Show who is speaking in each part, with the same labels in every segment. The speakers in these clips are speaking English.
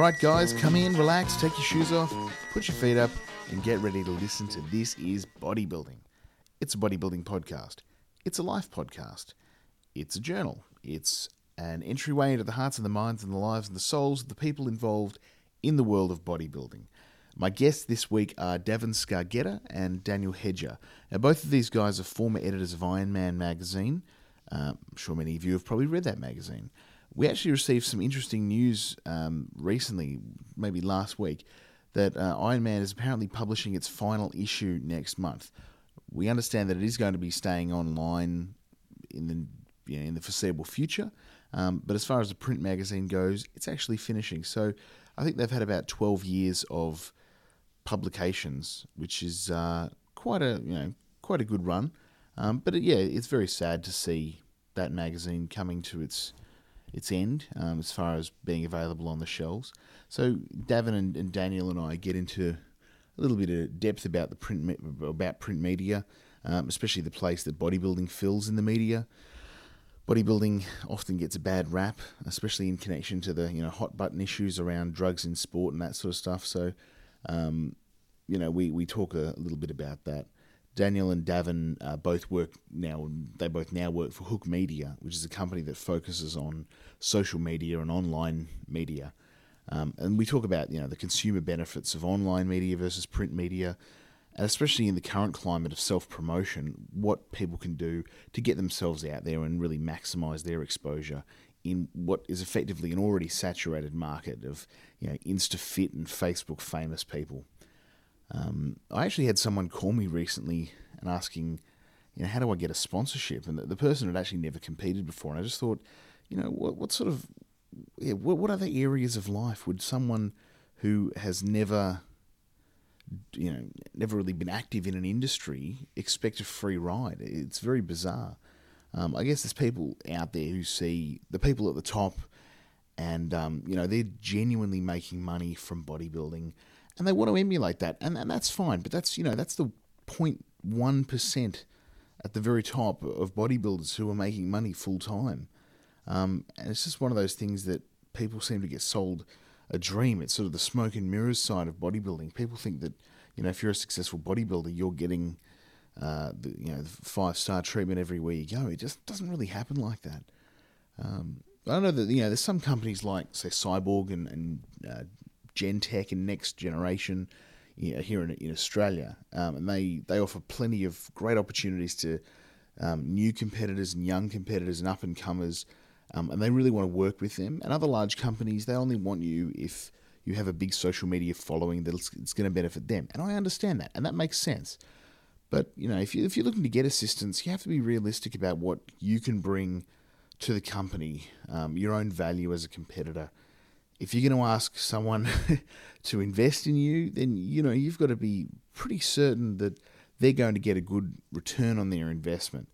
Speaker 1: right, guys, come in, relax, take your shoes off, put your feet up, and get ready to listen to This Is Bodybuilding. It's a bodybuilding podcast. It's a life podcast. It's a journal. It's an entryway into the hearts and the minds and the lives and the souls of the people involved in the world of bodybuilding. My guests this week are Davin Scargetta and Daniel Hedger. Now, both of these guys are former editors of Iron Man magazine. Uh, I'm sure many of you have probably read that magazine. We actually received some interesting news um, recently, maybe last week, that uh, Iron Man is apparently publishing its final issue next month. We understand that it is going to be staying online in the you know, in the foreseeable future, um, but as far as the print magazine goes, it's actually finishing. So I think they've had about 12 years of publications, which is uh, quite a you know quite a good run. Um, but it, yeah, it's very sad to see that magazine coming to its its end um, as far as being available on the shelves. So Davin and, and, Daniel and I get into a little bit of depth about the print about print media, um, especially the place that bodybuilding fills in the media. Bodybuilding often gets a bad rap, especially in connection to the you know hot button issues around drugs in sport and that sort of stuff. So, um, you know, we, we talk a little bit about that. Daniel and Davin uh, both work now. They both now work for Hook Media, which is a company that focuses on social media and online media. Um, and we talk about you know the consumer benefits of online media versus print media, and especially in the current climate of self promotion, what people can do to get themselves out there and really maximise their exposure in what is effectively an already saturated market of you know InstaFit and Facebook famous people. Um, I actually had someone call me recently and asking, you know, how do I get a sponsorship? And the, the person had actually never competed before, and I just thought, you know, what, what sort of, yeah, what, what other areas of life would someone who has never, you know, never really been active in an industry expect a free ride? It's very bizarre. Um, I guess there's people out there who see the people at the top, and um, you know, they're genuinely making money from bodybuilding and they want to emulate that, and, and that's fine. But that's you know that's the 0.1 percent at the very top of bodybuilders who are making money full time, um, and it's just one of those things that people seem to get sold a dream. It's sort of the smoke and mirrors side of bodybuilding. People think that you know if you're a successful bodybuilder, you're getting uh, the you know the five star treatment everywhere you go. It just doesn't really happen like that. Um, I know that you know there's some companies like say Cyborg and, and uh, Gen-Tech and Next Generation you know, here in, in Australia, um, and they they offer plenty of great opportunities to um, new competitors and young competitors and up and comers, um, and they really want to work with them. And other large companies, they only want you if you have a big social media following that it's, going to benefit them. And I understand that, and that makes sense. But you know, if you if you're looking to get assistance, you have to be realistic about what you can bring to the company, um, your own value as a competitor if you're going to ask someone to invest in you, then you know you've got to be pretty certain that they're going to get a good return on their investment.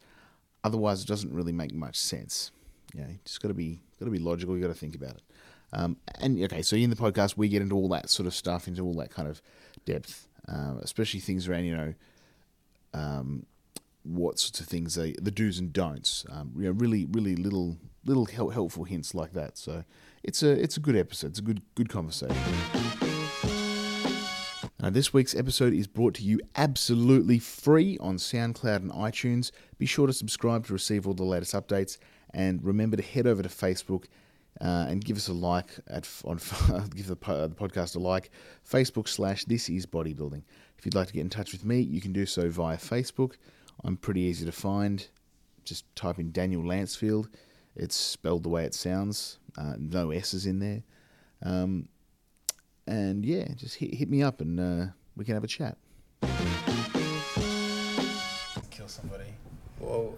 Speaker 1: Otherwise, it doesn't really make much sense. You know, just got to be got to be logical. You got to think about it. Um, and okay, so in the podcast we get into all that sort of stuff, into all that kind of depth, uh, especially things around you know um, what sorts of things the do's and don'ts. Um, you know, really, really little little helpful hints like that. So it's a it's a good episode. It's a good good conversation. Now, this week's episode is brought to you absolutely free on SoundCloud and iTunes. Be sure to subscribe to receive all the latest updates, and remember to head over to Facebook uh, and give us a like at on give the, the podcast a like. Facebook slash This Is Bodybuilding. If you'd like to get in touch with me, you can do so via Facebook. I'm pretty easy to find. Just type in Daniel Lancefield. It's spelled the way it sounds. Uh, no S's in there. Um, and yeah, just hit, hit me up and uh, we can have a chat.
Speaker 2: Kill somebody.
Speaker 3: Well,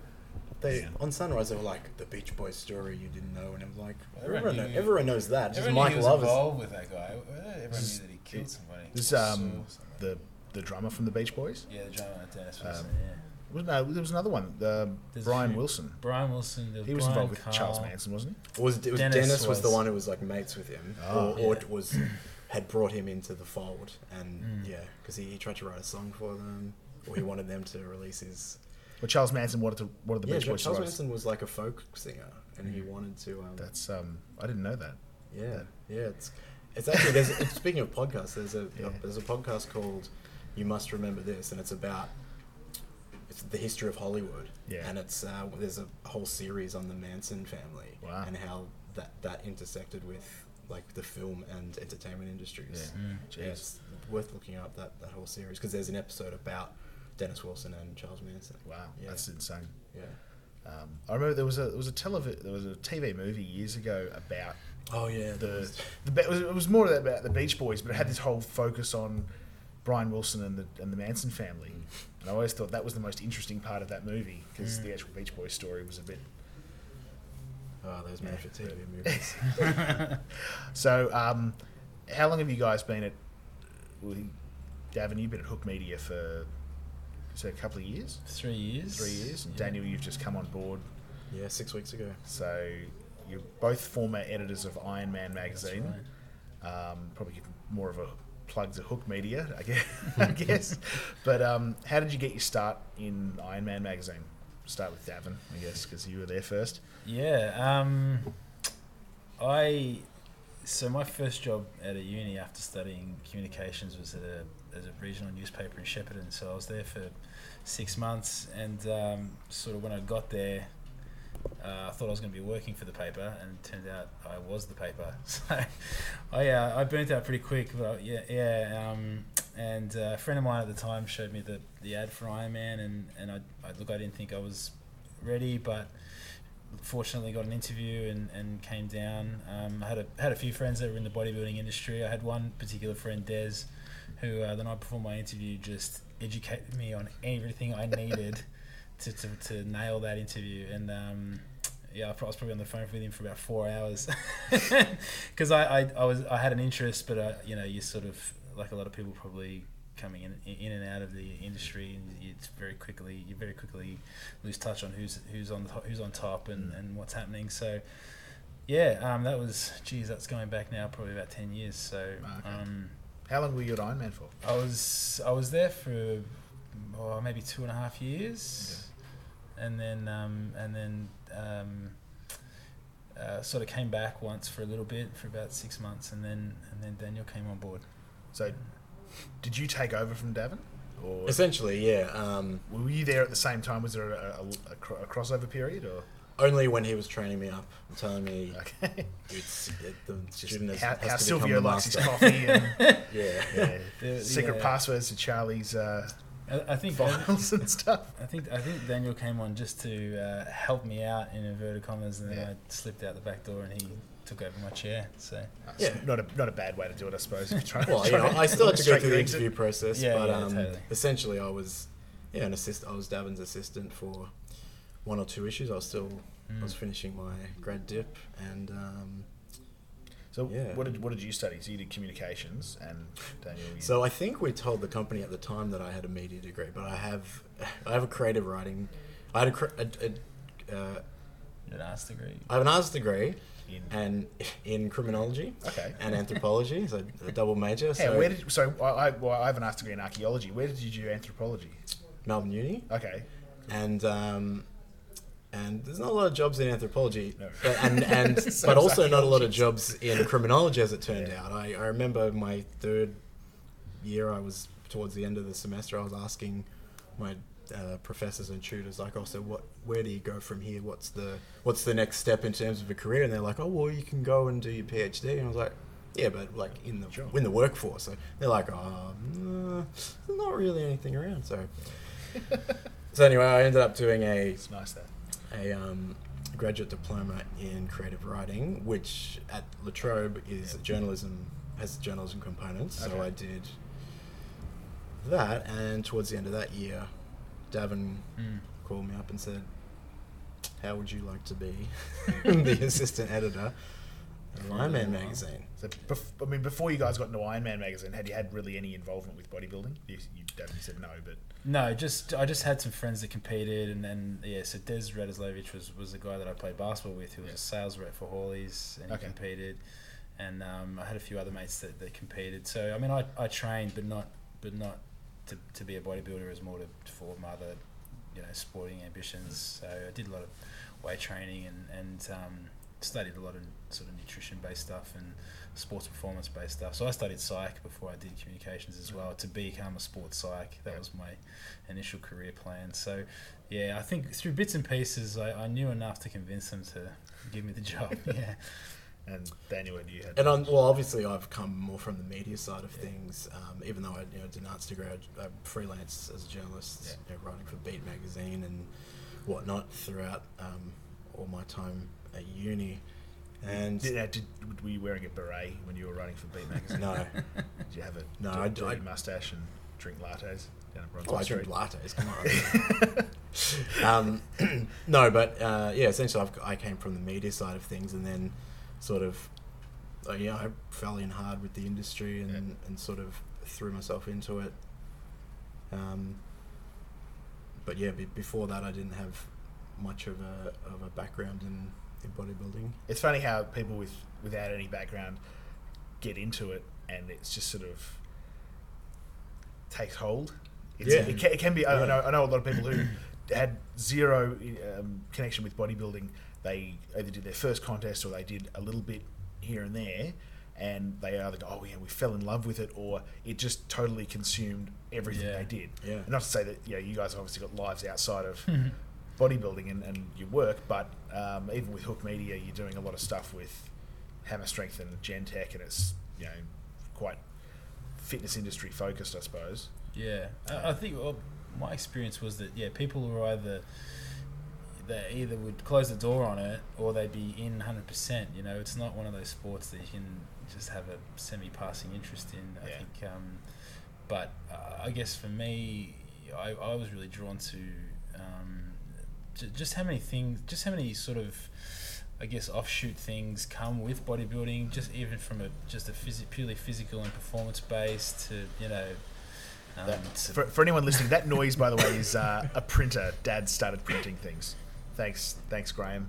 Speaker 3: they yeah. on Sunrise they were like the Beach Boys story you didn't know, and it was like everyone, everyone, know, everyone knows that.
Speaker 2: Everyone Just Michael was involved with that guy. Everyone knew that he killed somebody.
Speaker 1: This um the the drummer from the Beach Boys.
Speaker 2: Yeah, the drummer Dennis Wilson. Um, yeah.
Speaker 1: Was, no, there was another one. Uh, Brian Wilson.
Speaker 2: Brian Wilson.
Speaker 1: He was
Speaker 2: Brian
Speaker 1: involved with Carl. Charles Manson, wasn't
Speaker 3: he? Was, it was Dennis, Dennis was, was, the one who was like mates with him, oh, or, yeah. or, was had brought him into the fold, and mm. yeah, because he, he tried to write a song for them, or he wanted them to release his.
Speaker 1: Well, Charles Manson wanted to wanted the
Speaker 3: yeah,
Speaker 1: Beach Boys.
Speaker 3: Charles Manson was like a folk singer, and mm. he wanted to. Um,
Speaker 1: That's um, I didn't know that.
Speaker 3: Yeah, that. yeah, it's It's actually there's speaking of podcasts, there's a yeah. there's a podcast called You Must Remember This, and it's about it's the history of Hollywood.
Speaker 4: Yeah.
Speaker 3: And it's uh, there's a whole series on the Manson family
Speaker 4: wow.
Speaker 3: and how that that intersected with like the film and entertainment industries.
Speaker 4: Yeah, mm,
Speaker 3: yeah it's worth looking up that, that whole series because there's an episode about Dennis Wilson and Charles Manson.
Speaker 4: Wow, yeah. that's insane.
Speaker 3: Yeah.
Speaker 4: Um, I remember there was a there was a televi- there was a TV movie years ago about
Speaker 3: oh yeah
Speaker 4: the, the it, was, it was more about the Beach Boys, but it had this whole focus on Brian Wilson and the and the Manson family. And I always thought that was the most interesting part of that movie because mm. the actual Beach Boys story was a bit.
Speaker 3: Oh, those made for TV movies.
Speaker 4: so, um, how long have you guys been at? Well, Davin, you've been at Hook Media for so a couple of years.
Speaker 2: Three years.
Speaker 4: Three years. And yeah. Daniel, you've just come on board.
Speaker 3: Yeah, six weeks ago.
Speaker 4: So you're both former editors of Iron Man magazine. Right. Um, probably give more of a plug to Hook Media, I guess. I guess. But um, how did you get your start in Iron Man magazine? Start with Davin, I guess, because you were there first.
Speaker 2: Yeah. Um, I so my first job at a uni after studying communications was at a as a regional newspaper in Shepparton. So I was there for six months, and um, sort of when I got there, uh, I thought I was going to be working for the paper, and it turned out I was the paper. So I uh, I burnt out pretty quick, but yeah, yeah. Um, and uh, a friend of mine at the time showed me the, the ad for Iron Man, and and I, I look I didn't think I was ready, but fortunately got an interview and, and came down. Um, I had a had a few friends that were in the bodybuilding industry. I had one particular friend, Des, who uh, the night before my interview just educated me on everything I needed to, to, to nail that interview. And um, yeah, I was probably on the phone with him for about four hours because I, I, I was I had an interest, but uh, you know you sort of like a lot of people probably coming in in and out of the industry, and it's very quickly you very quickly lose touch on who's who's on the, who's on top and, and what's happening. So yeah, um, that was geez, that's going back now probably about ten years. So okay. um,
Speaker 4: how long were you at Iron Man for?
Speaker 2: I was I was there for oh, maybe two and a half years, okay. And then um, and then um, uh, sort of came back once for a little bit for about six months, and then and then Daniel came on board.
Speaker 4: So, did you take over from Davin?
Speaker 3: Or Essentially, yeah. Um,
Speaker 4: were you there at the same time? Was there a, a, a crossover period, or
Speaker 3: only when he was training me up and telling me okay. it's it, the student
Speaker 4: how,
Speaker 3: has,
Speaker 4: how
Speaker 3: to
Speaker 4: Silvio likes his coffee and yeah, yeah. The, secret yeah. passwords to Charlie's uh,
Speaker 2: I, I think
Speaker 4: files and stuff.
Speaker 2: I think I think Daniel came on just to uh, help me out in inverted commas, and then yeah. I slipped out the back door and he took over my chair. So
Speaker 4: yeah, not a not a bad way to do it, I suppose.
Speaker 3: well, you know, I still had to go through the interview process, yeah, but um, totally. essentially I was yeah an assist. I was Davin's assistant for one or two issues. I was still mm. I was mm. finishing my grad dip, and um,
Speaker 4: so yeah. what did what did you study? So you did communications, and Daniel.
Speaker 3: So I think we told the company at the time that I had a media degree, but I have I have a creative writing. I had a, a, a uh,
Speaker 2: an arts degree.
Speaker 3: I have an arts degree. In. And in criminology,
Speaker 4: okay,
Speaker 3: and anthropology, so a double major.
Speaker 4: so where did so I well, I have an arts degree in archaeology. Where did you do anthropology?
Speaker 3: Melbourne Uni.
Speaker 4: Okay,
Speaker 3: and um, and there's not a lot of jobs in anthropology, no. but, and, and but also not a lot of jobs in criminology, as it turned yeah. out. I, I remember my third year, I was towards the end of the semester, I was asking my uh, professors and tutors, like, oh, so what? Where do you go from here? What's the what's the next step in terms of a career? And they're like, oh, well, you can go and do your PhD. And I was like, yeah, but like in the sure. in the workforce. So they're like, oh, there's not really anything around. So. so anyway, I ended up doing a.
Speaker 4: It's nice that
Speaker 3: a um, graduate diploma in creative writing, which at La Trobe is yeah. journalism has journalism components. Okay. So I did that, and towards the end of that year, Davin mm. called me up and said, "How would you like to be the assistant editor?" of Iron Man magazine.
Speaker 4: So, bef- I mean, before you guys got into Iron Man magazine, had you had really any involvement with bodybuilding? You, you definitely said no, but
Speaker 2: no, just I just had some friends that competed, and then yeah, so Des Radoslavich was was the guy that I played basketball with, who was yeah. a sales rep for Hawley's, and okay. he competed, and um, I had a few other mates that, that competed. So I mean, I, I trained, but not but not to, to be a bodybuilder, as more to for my other you know sporting ambitions. So I did a lot of weight training and and um, studied a lot of sort of nutrition based stuff and sports performance based stuff. So I studied psych before I did communications as well to become a sports psych. That was my initial career plan. So yeah, I think through bits and pieces, I, I knew enough to convince them to give me the job. Yeah.
Speaker 4: And Daniel, you had.
Speaker 3: And on, well, obviously, I've come more from the media side of things. Um, even though I you know, did an arts degree, I, I freelance as a journalist, you know, writing for Beat magazine and whatnot throughout um, all my time at uni. And
Speaker 4: Did, uh, did, were you wearing a beret when you were writing for Beat magazine?
Speaker 3: no,
Speaker 4: Did you have a
Speaker 3: No, I-
Speaker 4: dirty
Speaker 3: I-
Speaker 4: mustache and drink lattes down at Brunswick
Speaker 3: oh, I drink lattes. Come on. um, no, but uh, yeah, essentially, I've, I came from the media side of things, and then sort of, uh, yeah, I fell in hard with the industry and,
Speaker 4: Yeah.
Speaker 3: and sort of threw myself into it. Um, but yeah, be, before that, I didn't have much of a of a background in, in bodybuilding.
Speaker 4: It's funny how people with without any background get into it, and it's just sort of takes hold. It's,
Speaker 3: Yeah.
Speaker 4: it, can, it can be. I, I know. I know a lot of people who had zero um, connection with bodybuilding. They either did their first contest or they did a little bit here and there, and they either go, "Oh yeah, we fell in love with it," or it just totally consumed everything
Speaker 2: Yeah.
Speaker 4: they did.
Speaker 3: Yeah.
Speaker 4: And not to say that you know you guys obviously got lives outside of bodybuilding and, and your work, but um, even with Hook Media, you're doing a lot of stuff with Hammer Strength and Gen Tech, and it's you know quite fitness industry focused, I suppose.
Speaker 2: Yeah, I, I think well, my experience was that yeah, people were either they either would close the door on it or they'd be in hundred percent. You know, it's not one of those sports that you can just have a semi-passing interest in. I
Speaker 4: Yeah.
Speaker 2: think, um, but uh, I guess for me, I, I was really drawn to um, just how many things, just how many sort of. I guess offshoot things come with bodybuilding, just even from a just a phys- purely physical and performance based to you know um,
Speaker 4: That- for, for anyone listening, that noise, by the way, is uh, a printer. Dad started printing things. Thanks, thanks, Graham.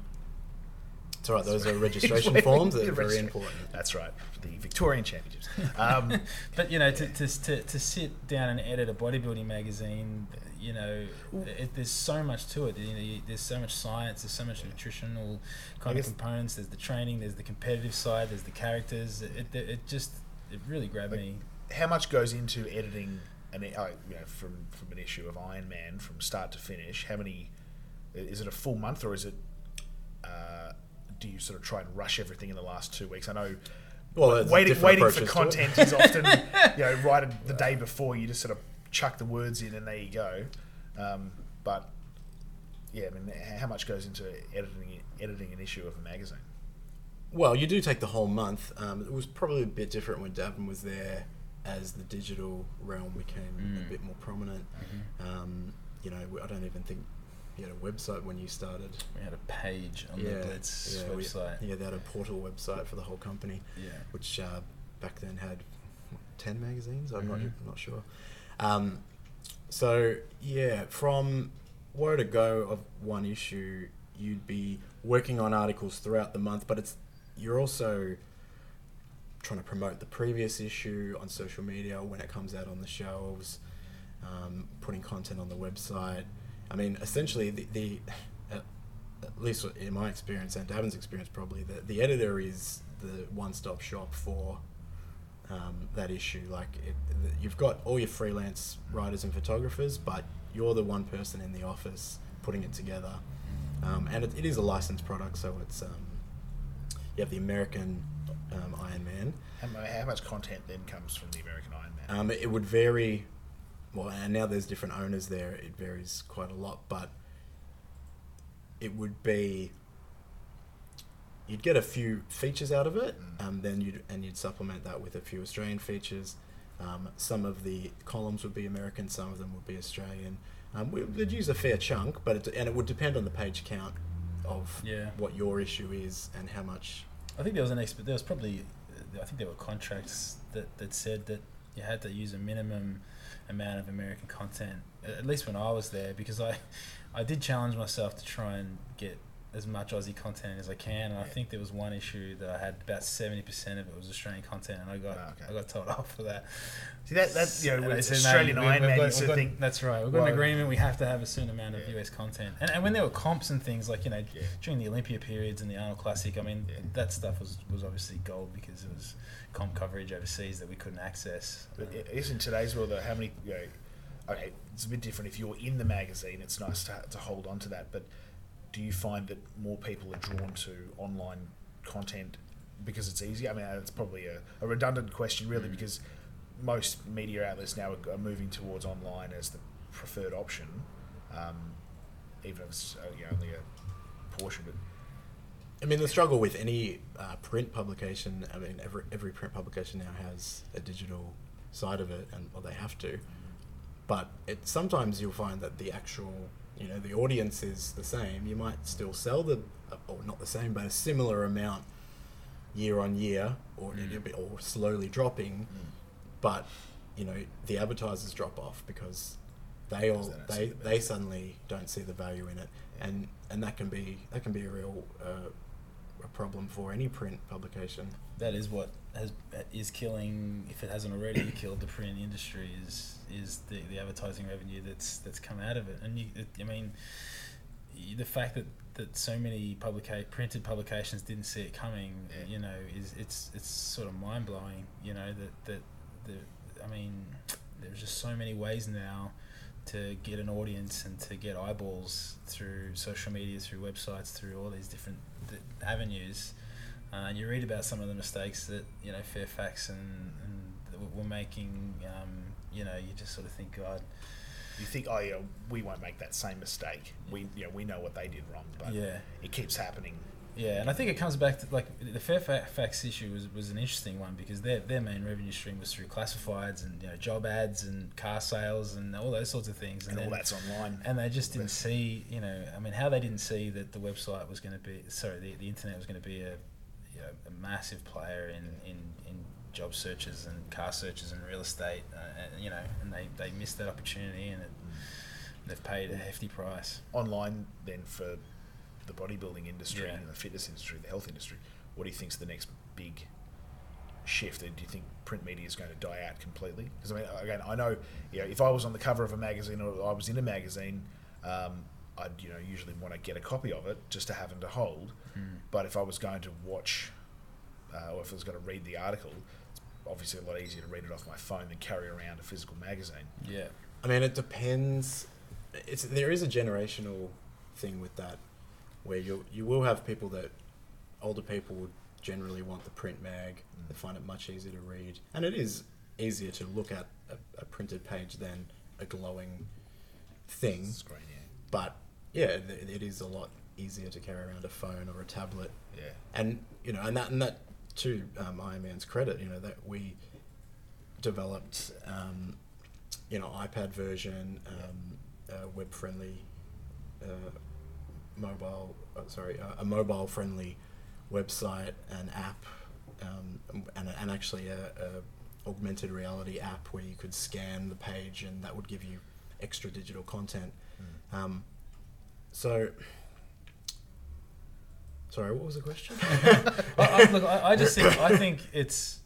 Speaker 3: It's all right; those are registration forms. They're very important.
Speaker 4: That's right, the Victorian Championships. Um,
Speaker 2: but you know, to, to, to, to sit down and edit a bodybuilding magazine, you know, it, there's so much to it. You know, you, there's so much science, there's so much nutritional kind of components. There's the training, there's the competitive side, there's the characters. It, it, it just it really grabbed
Speaker 4: Like,
Speaker 2: me.
Speaker 4: how much goes into editing an uh, you know from from an issue of Iron Man from start to finish? How many? Is it a full month or is it? Uh, do you sort of try and rush everything in the last two weeks? I know.
Speaker 3: Well,
Speaker 4: waiting, waiting for
Speaker 3: approaches to it.
Speaker 4: content is often, you know, right the day before you just sort of chuck the words in and there you go. Um, but yeah, I mean, how much goes into editing editing an issue of a magazine?
Speaker 3: Well, you do take the whole month. Um, it was probably a bit different when Davin was there, as the digital realm became
Speaker 2: Mm.
Speaker 3: a bit more prominent. Um, you know, I don't even think you had a website when you started.
Speaker 2: We had a page on the Blitz
Speaker 3: yeah, we-
Speaker 2: website.
Speaker 3: yeah, they had a portal website for the whole company,
Speaker 2: Yeah.
Speaker 3: which uh, back then had what, ten magazines. I'm not
Speaker 2: Mhm.
Speaker 3: I'm not sure. Um, so yeah, from where to go of one issue, you'd be working on articles throughout the month, but it's you're also trying to promote the previous issue on social media when it comes out on the shelves, um, putting content on the website. I mean, essentially, the, the at, least in my experience and Davin's experience, probably the, the editor is the one-stop shop for um, that issue. Like, it, you've got all your freelance writers and photographers, but you're the one person in the office putting it together. Um, and it, it is a licensed product, so it's um, you have the American um, Iron Man.
Speaker 4: How, how much content then comes from the American Iron Man?
Speaker 3: Um, it would vary. Well, and now there's different owners there. It varies quite a lot, but it would be. You'd get a few features out of it,
Speaker 4: Mm.
Speaker 3: um, then you'd and you'd supplement that with a few Australian features. Um, some of the columns would be American, some of them would be Australian. Um, we, we'd use a fair chunk, but it, and it would depend on the page count of
Speaker 2: Yeah.
Speaker 3: what your issue is and how much.
Speaker 2: I think there was an expert. There was probably, I think there were contracts that, that said that you had to use a minimum amount of American content. At least when I was there, because I, I did challenge myself to try and get as much Aussie content as I can. And I think there was one issue that I had about seventy percent of it was Australian content, and I got
Speaker 1: Ah, okay.
Speaker 2: I got told off for that.
Speaker 4: See that that you know
Speaker 2: And
Speaker 4: with
Speaker 2: they said, no,
Speaker 4: Australian Iron Man
Speaker 2: got-
Speaker 4: used
Speaker 2: we've
Speaker 4: to
Speaker 2: got-
Speaker 4: think
Speaker 2: that's right. We've got
Speaker 4: well,
Speaker 2: an agreement. We have to have a certain amount of
Speaker 4: Yeah.
Speaker 2: US content, and, and when there were comps and things like you know
Speaker 1: Yeah.
Speaker 2: during the Olympia periods and the Arnold Classic, I mean
Speaker 1: Yeah.
Speaker 2: that stuff was was obviously gold because it was comp coverage overseas that we couldn't access.
Speaker 4: But in today's world, though, how many? You know, okay, it's a bit different. If you're in the magazine, it's nice to, to hold on to that. But do you find that more people are drawn to online content because it's easier? I mean, it's probably a, a redundant question, really,
Speaker 2: Mm.
Speaker 4: because most media outlets now are, are moving towards online as the preferred option, um, even if it's uh, you know, only a portion. But
Speaker 3: I mean, the struggle with any uh, print publication. I mean, every every print publication now has a digital side of it, and well, they have to. But it sometimes you'll find that the actual, you know, the audience is the same. You might still sell the, or not the same, but a similar amount year on year, or
Speaker 2: Mm.
Speaker 3: or slowly dropping. But you know, the advertisers drop off because they all
Speaker 4: they
Speaker 3: they,
Speaker 4: the
Speaker 3: they suddenly don't see the value in it, and and that can be that can be a real uh, a problem for any print publication.
Speaker 2: that is what has is killing if it hasn't already killed the print industry is is the, the advertising revenue that's that's come out of it and you, it, I mean the fact that that so many publica- printed publications didn't see it coming
Speaker 1: Yeah.
Speaker 2: you know is it's it's sort of mind blowing you know that that the I mean there's just so many ways now to get an audience and to get eyeballs through social media through websites through all these different th- avenues uh, and you read about some of the mistakes that you know Fairfax and, and were making. Um, you know, you just sort of think, God,
Speaker 4: you think, oh yeah, we won't make that same mistake. We you know we know what they did wrong, but
Speaker 2: yeah,
Speaker 4: it keeps happening.
Speaker 2: Yeah. And I think it comes back to like the Fairfax issue was, was an interesting one because their their main revenue stream was through classifieds and you know job ads and car sales and all those sorts of things.
Speaker 4: And all
Speaker 2: then-
Speaker 4: that's online.
Speaker 2: and they just didn't see, you know, I mean, how they didn't see that the website was going to be, sorry, the, the internet was going to be a, you know, a massive player in, in, in job searches and car searches and real estate, uh, and, you know, and they, they missed that opportunity and it, they've paid a hefty price.
Speaker 4: online then for the bodybuilding industry
Speaker 2: Yeah.
Speaker 4: and the fitness industry, the health industry, what do you think's the next big shift? And do you think print media is going to die out completely? Because I mean, again, I know, you know, if I was on the cover of a magazine or I was in a magazine, um, I'd you know usually want to get a copy of it just to have and to hold. But if I was going to watch, uh, or if I was going to read the article, it's obviously a lot easier to read it off my phone than carry around a physical magazine.
Speaker 2: Yeah.
Speaker 3: I mean, it depends. It's there is a generational thing with that, where you you will have people that older people would generally want the print mag. They find it much easier to read, and it is easier to look at a, a printed page than a glowing thing.
Speaker 4: Screen, yeah.
Speaker 3: But yeah, it, it is a lot easier to carry around a phone or a tablet
Speaker 4: Yeah.
Speaker 3: and you know, and that and that to um, Iron Man's credit, you know, that we developed, um, you know, iPad version, um, uh, web friendly, uh, mobile, uh, sorry, uh, a mobile friendly website and app, um, and and actually a, a augmented reality app where you could scan the page and that would give you extra digital content. Um, so. Sorry, what was the question?
Speaker 2: I, I, look, I, I just think I think it's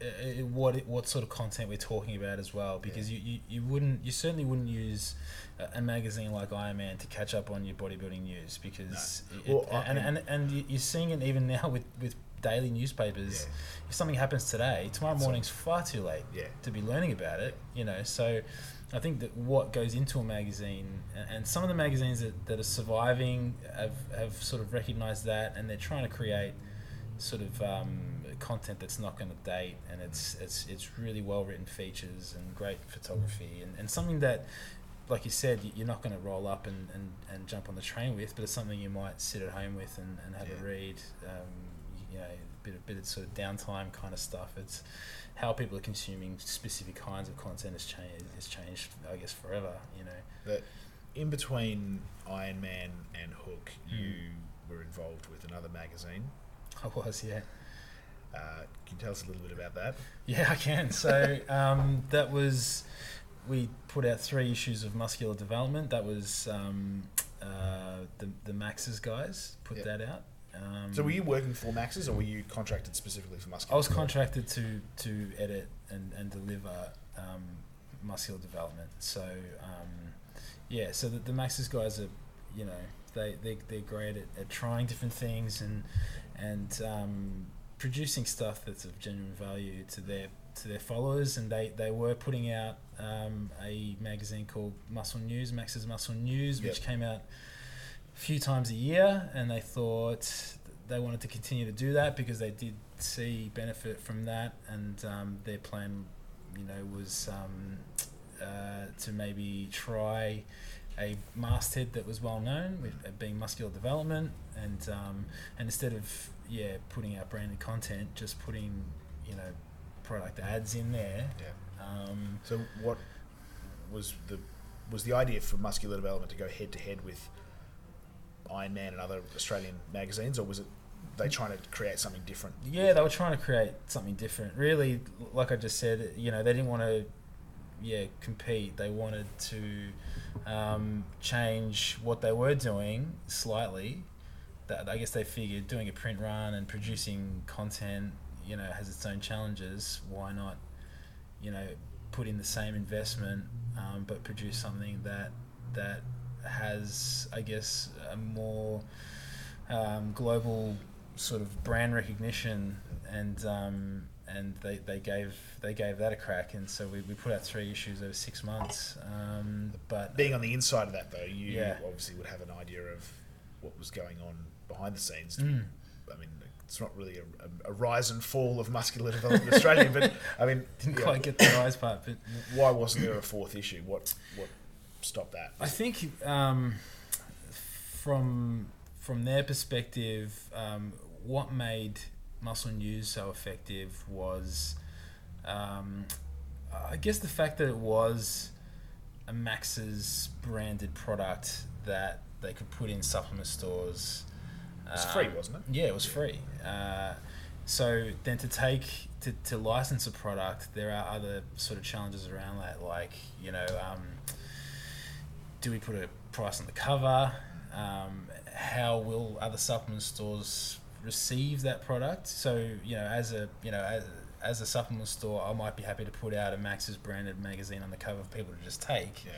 Speaker 2: uh, what it, what sort of content we're talking about as well because you, you, you wouldn't you certainly wouldn't use a, a magazine like Iron Man to catch up on your bodybuilding news because it,
Speaker 4: Well,
Speaker 2: and, and and you- you're seeing it even now with with daily newspapers.
Speaker 4: Yeah.
Speaker 2: If something happens today, tomorrow morning's far too late
Speaker 4: Yeah.
Speaker 2: to be learning about it. You know, so I think that what goes into a magazine, and- and some of the magazines that, that are surviving have, have sort of recognized that, and they're trying to create sort of um, content that's not going to date, and it's it's it's really well written features and great photography, and, and something that. Like you said, you're not going to roll up and, and, and jump on the train with, but it's something you might sit at home with and, and have
Speaker 4: Yeah.
Speaker 2: a read. Um, you know, a bit of bit of sort of downtime kind of stuff. It's how people are consuming specific kinds of content has changed. Has changed, I guess, forever. You know.
Speaker 4: But in between Iron Man and Hook,
Speaker 2: Mm.
Speaker 4: you were involved with another magazine.
Speaker 2: I was, yeah.
Speaker 4: Uh, can you tell us a little bit about that?
Speaker 2: Yeah, I can. So um, that was we put out three issues of Muscular Development. That was um, uh, the the Max's guys put
Speaker 4: Yep.
Speaker 2: that out. Um,
Speaker 4: So were you working for Max's or were you contracted specifically for muscular?
Speaker 2: I was contracted to to edit and, and deliver um, muscular development. So um, yeah, so the, the Max's guys are, you know, they they they're great at, at trying different things and and um, producing stuff that's of genuine value to their to their followers. And they, they were putting out um, a magazine called Muscle News, Max's Muscle News, which
Speaker 4: Yep.
Speaker 2: came out a few times a year, and they thought they wanted to continue to do that because they did see benefit from that, and um, their plan, you know, was um, uh, to maybe try a masthead that was well known with being muscular development, and um, and instead of yeah putting out branded content, just putting you know product ads in there.
Speaker 4: Yeah.
Speaker 2: Um,
Speaker 4: So what was the was the idea for muscular development to go head to head with Iron Man and other Australian magazines, or was it they trying to create something different?
Speaker 2: Yeah, they were trying to create something different. Really, like I just said, you know, they didn't want to, yeah, compete. They wanted to um, change what they were doing slightly. That I guess they figured doing a print run and producing content, you know, has its own challenges. Why not, you know, put in the same investment, um, but produce something that that has, I guess, a more um, global sort of brand recognition and um, and they, they gave they gave that a crack and so we, we put out three issues over six months um, but
Speaker 4: Being on the inside of that, though, you
Speaker 2: Yeah.
Speaker 4: obviously would have an idea of what was going on behind the scenes.
Speaker 2: Mm.
Speaker 4: I mean, it's not really a, a, a rise and fall of muscular development in Australia, but I mean,
Speaker 2: didn't quite get the rise part but
Speaker 4: why wasn't there a fourth issue? What what stopped that?
Speaker 2: I think um, from from their perspective, um, what made Muscle News so effective was, um, I guess, the fact that it was a Max's branded product that they could put in supplement stores.
Speaker 4: It was
Speaker 2: Um,
Speaker 4: free, wasn't it?
Speaker 2: Yeah, it was free. Uh, so then to take to, to license a product, there are other sort of challenges around that, like you know, um, do we put a price on the cover? Um, how will other supplement stores receive that product? So you know, as a you know as, as a supplement store, I might be happy to put out a Max's branded magazine on the cover for people to just take.
Speaker 4: Yeah.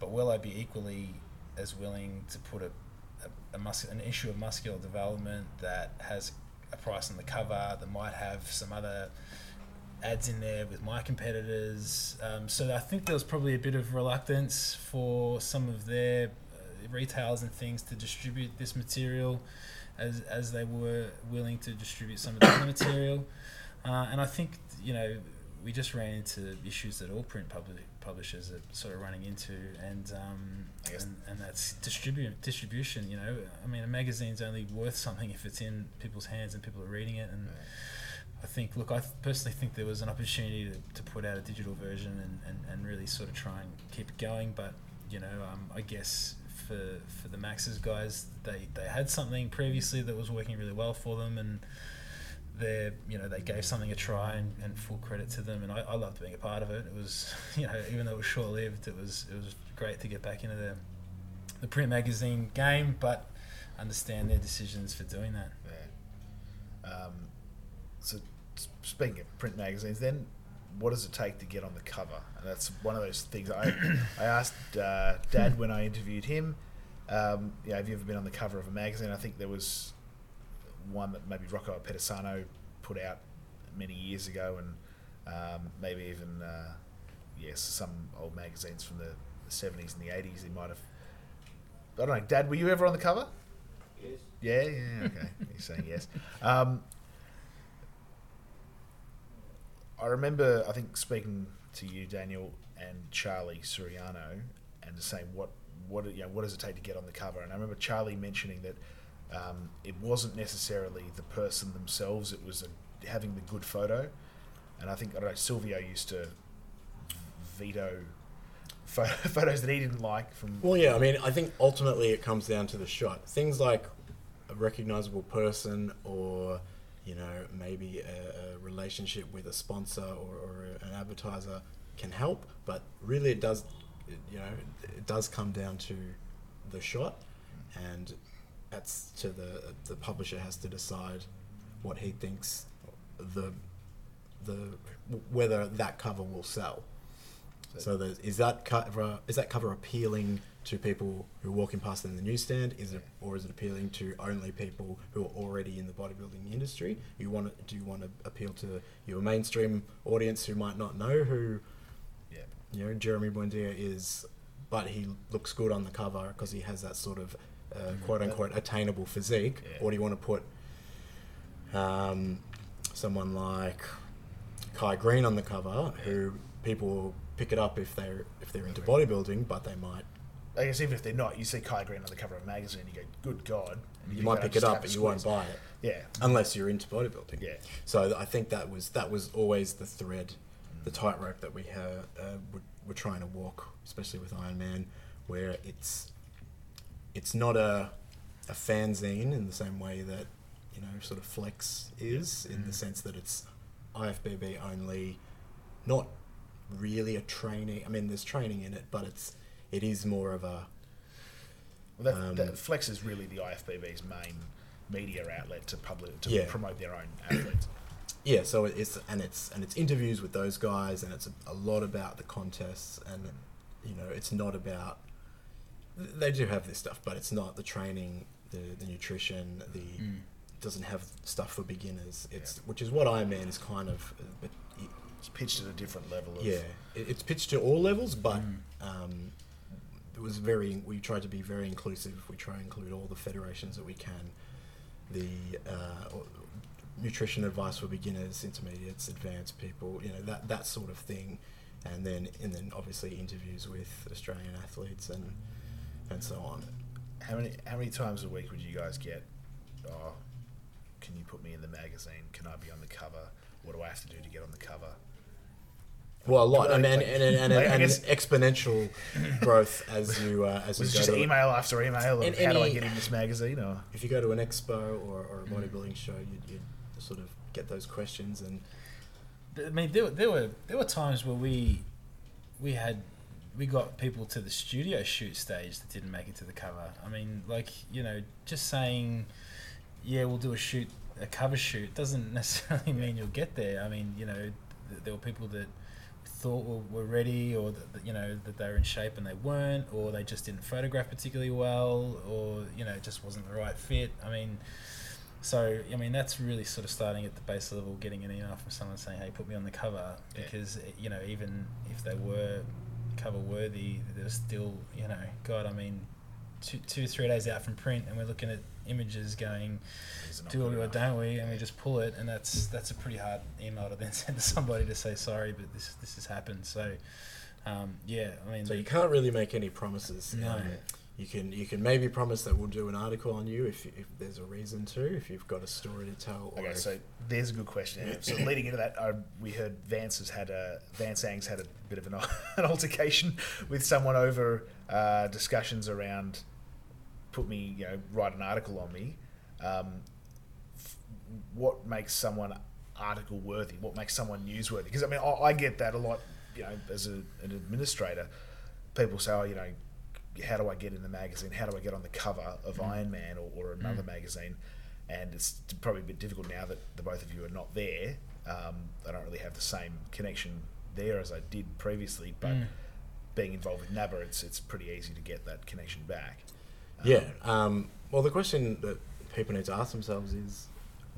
Speaker 2: But will I be equally as willing to put a, a, mus- an issue of muscular development that has a price on the cover that might have some other ads in there with my competitors? Um, so I think there was probably a bit of reluctance for some of their uh, retailers and things to distribute this material as, as they were willing to distribute some of the other material. Uh, and I think, you know, we just ran into issues that all print publi- publishers are sort of running into, and um, and, and that's distribute distribution. You know, I mean, a magazine's only worth something if it's in people's hands and people are reading it. And I think, look, I personally think there was an opportunity to, to put out a digital version and, and, and really sort of try and keep it going. But you know, um, I guess for for the Max's guys, they they had something previously that was working really well for them, and they you know they gave something a try and, and full credit to them and I, I loved being a part of it it was you know even though it was short lived it was it was great to get back into the the print magazine game but understand their decisions for doing that
Speaker 4: Yeah. Um, so speaking of print magazines, then what does it take to get on the cover? And that's one of those things. I I asked uh, Dad when I interviewed him. Um, yeah, have you ever been on the cover of a magazine? I think there was one that maybe Rocco Pedisano put out many years ago, and um, maybe even uh, yes, some old magazines from the seventies and the eighties. He might have. I don't know, Dad. Were you ever on the cover?
Speaker 5: Yes.
Speaker 4: Yeah, yeah, okay. He's saying yes. Um, I remember, I think, speaking to you, Daniel, and Charlie Suriano, and saying what what you know, what does it take to get on the cover? And I remember Charlie mentioning that um, it wasn't necessarily the person themselves; it was a, having the good photo. And I think I don't know. Silvio used to veto photo, photos that he didn't like from.
Speaker 3: Well, yeah, I mean, I think ultimately it comes down to the shot. Things like a recognizable person or, you know, maybe a, a relationship with a sponsor or, or an advertiser can help, but really it does, you know, it does come down to the shot. and that's to the the publisher has to decide what he thinks the the whether that cover will sell. So the, is that cover is that cover appealing to people who are walking past in the newsstand? Is it or is it appealing to only people who are already in the bodybuilding industry? You want to, do you want to appeal to your mainstream audience who might not know who
Speaker 4: Yeah.
Speaker 3: you know Jeremy Buendia is, but he looks good on the cover because he has that sort of uh, quote unquote attainable physique?
Speaker 4: Yeah.
Speaker 3: Or do you want to put um, someone like Kai Greene on the cover, who people will pick it up if they're if they're into bodybuilding, but they might
Speaker 4: I guess even if they're not, you see Kai Greene on the cover of a magazine, you go, "Good God!" And
Speaker 3: you might pick it up, but you won't buy it
Speaker 4: Yeah,
Speaker 3: unless you're into bodybuilding.
Speaker 4: yeah,
Speaker 3: So I think that was that was always the thread, the tightrope that we have, uh, we're, we're trying to walk, especially with Iron Man, where it's it's not a a fanzine in the same way that you know sort of Flex is, in the sense that it's IFBB only, not really a training. I mean, there's training in it, but it's it is more of a
Speaker 4: Well, that,
Speaker 3: Um,
Speaker 4: that Flex is really the IFBB's main media outlet to public to
Speaker 3: Yeah.
Speaker 4: promote their own athletes.
Speaker 3: Yeah, so it's and it's and it's interviews with those guys, and it's a, a lot about the contests, and you know, it's not about. They do have this stuff, but it's not the training, the the nutrition, the
Speaker 2: Mm.
Speaker 3: doesn't have stuff for beginners. It's which is what Iron Man is kind of, but it,
Speaker 4: It's pitched at a different level. Of,
Speaker 3: yeah, it, it's pitched to all levels, but
Speaker 2: Mm.
Speaker 3: um, it was very. We tried to be very inclusive. We try and include all the federations that we can. The uh, nutrition advice for beginners, intermediates, advanced people. You know that that sort of thing, and then and then obviously interviews with Australian athletes and and so on.
Speaker 4: How many how many times a week would you guys get? Oh, can you put me in the magazine? Can I be on the cover? What do I have to do to get on the cover?
Speaker 3: Well, a lot, and and, and, and, and, and
Speaker 4: guess-
Speaker 3: exponential growth as you uh, as you
Speaker 4: Was it
Speaker 3: go
Speaker 4: just
Speaker 3: to
Speaker 4: email after email
Speaker 3: And
Speaker 4: how do I get in this magazine? Or
Speaker 3: if you go to an expo or, or a bodybuilding show, you'd, you'd sort of get those questions and
Speaker 2: I mean, there, were- there were there were times where we we had we got people to the studio shoot stage that didn't make it to the cover. I mean, like you know, just saying, yeah, we'll do a shoot, a cover shoot, doesn't necessarily mean you'll get there. I mean, you know, th- there were people that thought were, were ready, or that, that, you know that they were in shape and they weren't, or they just didn't photograph particularly well, or you know, it just wasn't the right fit. I mean. So I mean that's really sort of starting at the base level, getting an email from someone saying, "Hey, put me on the cover,"
Speaker 4: Yeah.
Speaker 2: because eh, you know even if they were cover worthy, they're still you know, God, I mean, two, two three days out from print, and we're looking at images going,
Speaker 4: is it not
Speaker 2: "Do or
Speaker 4: enough?
Speaker 2: don't we?" And we just pull it, and that's that's a pretty hard email to then send to somebody to say sorry, but this this has happened. So um, yeah, I mean,
Speaker 3: so you can't really make any promises.
Speaker 2: No.
Speaker 3: Um, you can you can maybe promise that we'll do an article on you if, if there's a reason to if you've got a story to tell. Or
Speaker 4: Okay, so there's a good question. So leading into that, I, we heard Vance has had a Vance Ang's had a bit of an, an altercation with someone over uh, discussions around put me, you know, write an article on me. Um, f- what makes someone article worthy? What makes someone newsworthy? Because I mean, I, I get that a lot. You know, as a, an administrator, people say, "Oh, you know, how do I get in the magazine? How do I get on the cover of Iron Man or, or another magazine?" And it's probably a bit difficult now that the both of you are not there. Um, I don't really have the same connection there as I did previously, but
Speaker 2: Mm.
Speaker 4: being involved with NABA, it's it's pretty easy to get that connection back.
Speaker 3: yeah. Um, well, the question that people need to ask themselves is,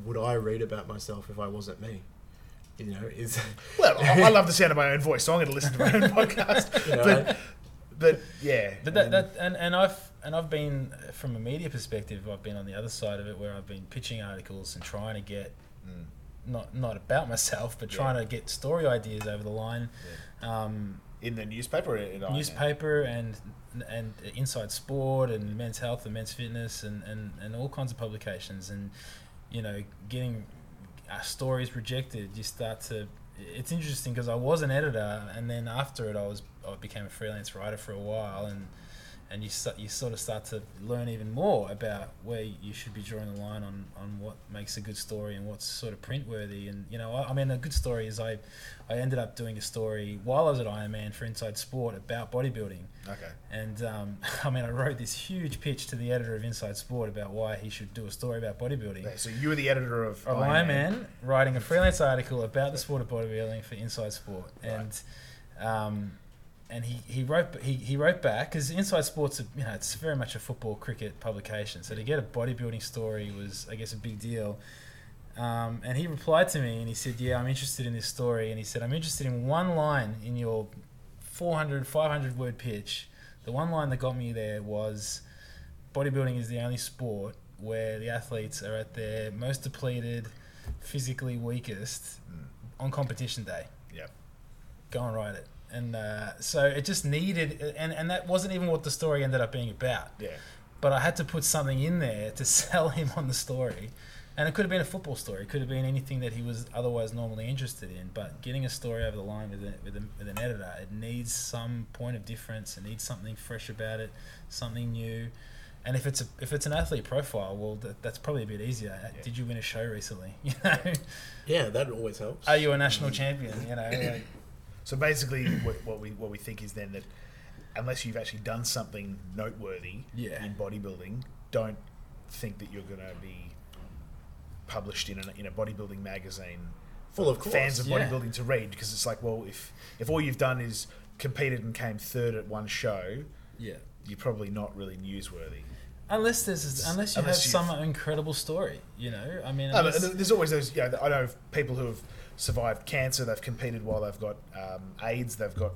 Speaker 3: would I read about myself if I wasn't me? You know, is
Speaker 4: Well, I, I love the sound of my own voice, so I'm going to listen to my own podcast.
Speaker 3: You know,
Speaker 4: but, but yeah,
Speaker 2: But that, that and, and I've and I've been from a media perspective. I've been on the other side of it, where I've been pitching articles and trying to get
Speaker 4: mm,
Speaker 2: not not about myself, but
Speaker 4: Yeah.
Speaker 2: trying to get story ideas over the line. Um,
Speaker 4: in the newspaper, in
Speaker 2: newspaper and and Inside Sport and Men's Health and Men's Fitness and, and, and all kinds of publications and you know getting uh, stories rejected. You start to. It's interesting because I was an editor and then after it I was I became a freelance writer for a while and and you start, you sort of start to learn even more about where you should be drawing the line on, on what makes a good story and what's sort of print worthy. And you know, I, I mean, a good story is I I ended up doing a story while I was at Iron Man for Inside Sport about bodybuilding.
Speaker 4: Okay.
Speaker 2: And um, I mean, I wrote this huge pitch to the editor of Inside Sport about why he should do a story about bodybuilding.
Speaker 4: Okay, So you were the editor of
Speaker 2: Of
Speaker 4: Iron
Speaker 2: Iron Man, writing a freelance article about the sport of bodybuilding for Inside Sport,
Speaker 4: Right.
Speaker 2: and um, and he, he wrote he, he wrote back because Inside Sports, you know, it's very much a football cricket publication. So to get a bodybuilding story was, I guess, a big deal. Um, and he replied to me and he said, "Yeah, I'm interested in this story." And he said, "I'm interested in one line in your 400, 500 word pitch. The one line that got me there was, bodybuilding is the only sport where the athletes are at their most depleted, physically weakest
Speaker 4: Mm.
Speaker 2: on competition day.
Speaker 4: Yep.
Speaker 2: Go and write it." And uh, so it just needed, and, and that wasn't even what the story ended up being about
Speaker 4: Yeah.
Speaker 2: but I had to put something in there to sell him on the story. And it could have been a football story. It could have been anything that he was otherwise normally interested in. But getting a story over the line with, a, with, a, with an editor, it needs some point of difference. It needs something fresh about it, something new. And if it's a if it's an athlete profile, well, that, that's probably a bit easier.
Speaker 4: Yeah.
Speaker 2: Did you win a show recently? You know,
Speaker 3: Yeah, that always helps.
Speaker 2: are you a national champion? You know, like,
Speaker 4: So basically, what, what we what we think is then that unless you've actually done something noteworthy
Speaker 2: Yeah.
Speaker 4: in bodybuilding, don't think that you're going to be published in a, in a bodybuilding magazine.
Speaker 3: Well, of course,
Speaker 4: fans of
Speaker 2: yeah.
Speaker 4: bodybuilding to read because it's like, well, if if all you've done is competed and came third at one show,
Speaker 2: yeah.
Speaker 4: you're probably not really newsworthy.
Speaker 2: Unless there's unless you
Speaker 4: Unless
Speaker 2: have some incredible story, you know. I mean,
Speaker 4: No, but
Speaker 2: unless-
Speaker 4: there's always those. You know, I know people who have survived cancer. They've competed while they've got um, AIDS. They've got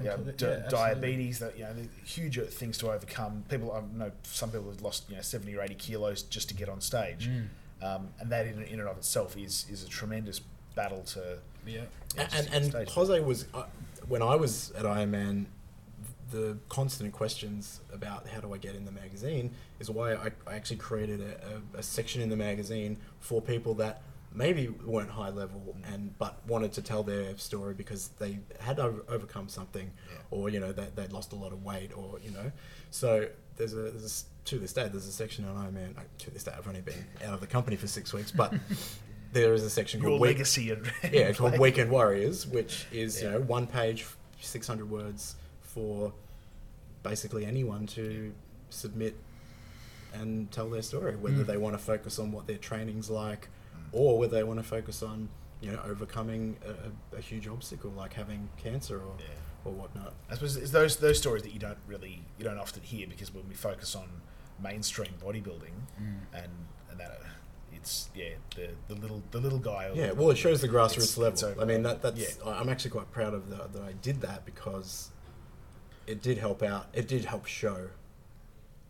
Speaker 4: you know, di-
Speaker 2: yeah,
Speaker 4: diabetes. That you know, huge things to overcome. People, I know some people have lost you know seventy or eighty kilos just to get on stage,
Speaker 2: Mm.
Speaker 4: um, and that in, in and of itself is is a tremendous battle to.
Speaker 2: yeah.
Speaker 4: yeah, just
Speaker 3: and and. Jose was uh, when I was at Iron Man. The constant questions about how do I get in the magazine is why I, I actually created a, a, a section in the magazine for people that maybe weren't high level and but wanted to tell their story because they had over, overcome something
Speaker 4: Yeah.
Speaker 3: or you know they they lost a lot of weight or you know so there's a, there's to this day there's a section on Ironman Man to this day I've only been out of the company for six weeks but there is a section
Speaker 4: Your
Speaker 3: called Week-
Speaker 4: legacy and
Speaker 3: yeah, called. Weekend Warriors, which is
Speaker 4: Yeah.
Speaker 3: you know one page, six hundred words for basically anyone to submit and tell their story, whether
Speaker 2: Mm.
Speaker 3: they want to focus on what their training's like, or whether they want to focus on you know overcoming a, a, a huge obstacle like having cancer or
Speaker 4: Yeah.
Speaker 3: or whatnot.
Speaker 4: I suppose it's those those stories that you don't really you don't often hear because when we focus on mainstream bodybuilding
Speaker 2: Mm.
Speaker 4: and and that uh, it's yeah the the little the little guy. or
Speaker 3: Yeah,
Speaker 4: the-
Speaker 3: well, it shows the grassroots
Speaker 4: it's-
Speaker 3: level. I mean, that that's.
Speaker 4: yeah.
Speaker 3: I- I'm actually quite proud of the, that I did that because it did help out. It did help show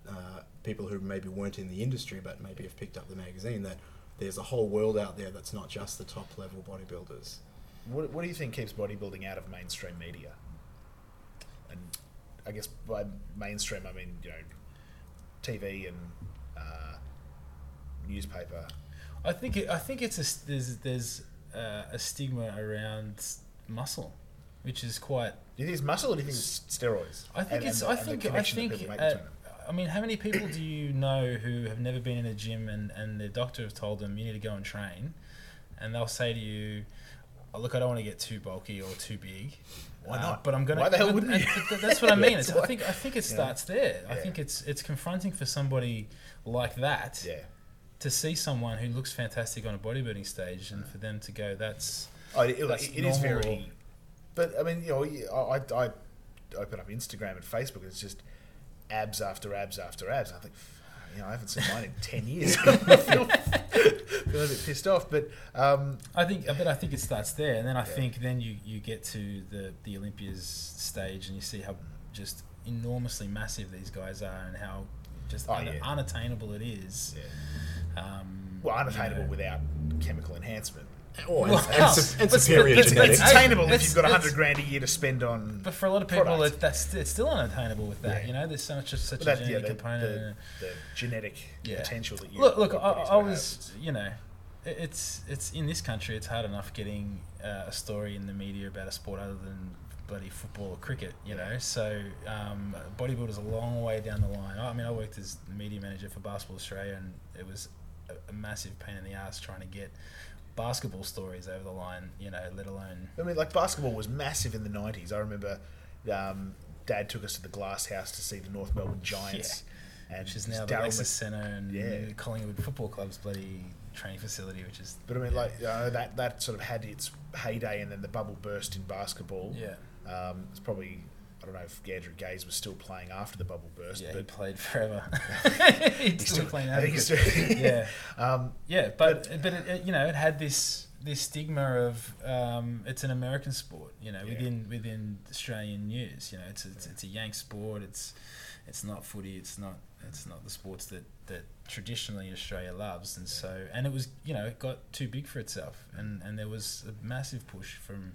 Speaker 3: uh, people who maybe weren't in the industry but maybe have picked up the magazine that there's a whole world out there that's not just the top level bodybuilders.
Speaker 4: What, what do you think keeps bodybuilding out of mainstream media? And I guess by mainstream, I mean you know, TV and uh, newspaper.
Speaker 2: I think it, I think it's a s- there's there's uh, a stigma around muscle, which is quite.
Speaker 4: Do you think it's muscle or do you think it's steroids?
Speaker 2: I think
Speaker 4: And-
Speaker 2: it's.
Speaker 4: and the-
Speaker 2: I think. I think.
Speaker 4: people make
Speaker 2: uh,
Speaker 4: between them?
Speaker 2: I mean, how many people do you know who have never been in a gym and and their doctor have told them you need to go and train, and they'll say to you, oh, "Look, I don't want to get too bulky or too big."
Speaker 4: Why
Speaker 2: uh,
Speaker 4: not?
Speaker 2: But I'm gonna.
Speaker 4: Why the hell wouldn't
Speaker 2: and-
Speaker 4: you?
Speaker 2: that's what I mean. It's, I think. I think it
Speaker 4: Yeah.
Speaker 2: starts there. I
Speaker 4: Yeah.
Speaker 2: think it's it's confronting for somebody like that
Speaker 4: Yeah.
Speaker 2: to see someone who looks fantastic on a bodybuilding stage and for them to go, "That's."
Speaker 4: Oh, it,
Speaker 2: That's
Speaker 4: it is very. But I mean, you know, I, I, I open up Instagram and Facebook, and it's just abs after abs after abs. I think, you know, I haven't seen mine in ten years. I feel, feel a bit pissed off, but um,
Speaker 2: I think, but I think it starts there, and then I
Speaker 4: Yeah.
Speaker 2: think then you, you get to the the Olympias stage, and you see how just enormously massive these guys are, and how just
Speaker 4: Oh,
Speaker 2: un-
Speaker 4: yeah.
Speaker 2: unattainable it is.
Speaker 4: yeah.
Speaker 2: Um,
Speaker 4: well,
Speaker 2: you
Speaker 4: unattainable
Speaker 2: know.
Speaker 4: without chemical enhancement.
Speaker 3: Oh, and,
Speaker 2: Well,
Speaker 3: and, su- and superior
Speaker 2: but-
Speaker 4: It's,
Speaker 2: but-
Speaker 3: genetics.
Speaker 4: it's attainable if you've got a hundred grand a year to spend on.
Speaker 2: But for a lot of people, it, that's it's still unattainable with that.
Speaker 4: Yeah.
Speaker 2: You know, there's so much such
Speaker 4: But
Speaker 2: a
Speaker 4: that, yeah,
Speaker 2: genetic
Speaker 4: the,
Speaker 2: component.
Speaker 4: the, the genetic
Speaker 2: Yeah.
Speaker 4: potential that you
Speaker 2: look, look, I, I
Speaker 4: gonna
Speaker 2: was, you know, it's it's in this country. It's hard enough getting uh, a story in the media about a sport other than bloody football or cricket, you know. So um, bodybuilders a long way down the line. I mean, I worked as the media manager for Basketball Australia, and it was a, a massive pain in the ass trying to get basketball stories over the line, you know, let alone.
Speaker 4: I mean, like basketball was massive in the '90s. I remember um, Dad took us to the Glass House to see the North Melbourne Giants, and
Speaker 2: Which is now the Lexus
Speaker 4: Mc-
Speaker 2: Centre and
Speaker 4: Yeah.
Speaker 2: Collingwood Football Club's bloody training facility, which is.
Speaker 4: But I mean, like you know, that that sort of had its heyday, and then the bubble burst in basketball.
Speaker 2: Yeah.
Speaker 4: Um, it's probably I don't know if Andrew Gaze was still playing after the bubble burst,
Speaker 2: Yeah, he played forever. he's still, playing
Speaker 4: I think he's still-
Speaker 2: yeah,
Speaker 4: um,
Speaker 2: yeah, but but it, it, you know it had this this stigma of um, it's an American sport. You know,
Speaker 4: Yeah.
Speaker 2: within within Australian news, you know, it's it's, it's a Yank sport. It's it's not footy. It's not it's not the sports that that traditionally Australia loves. And so and it was you know it got too big for itself. And and there was a massive push from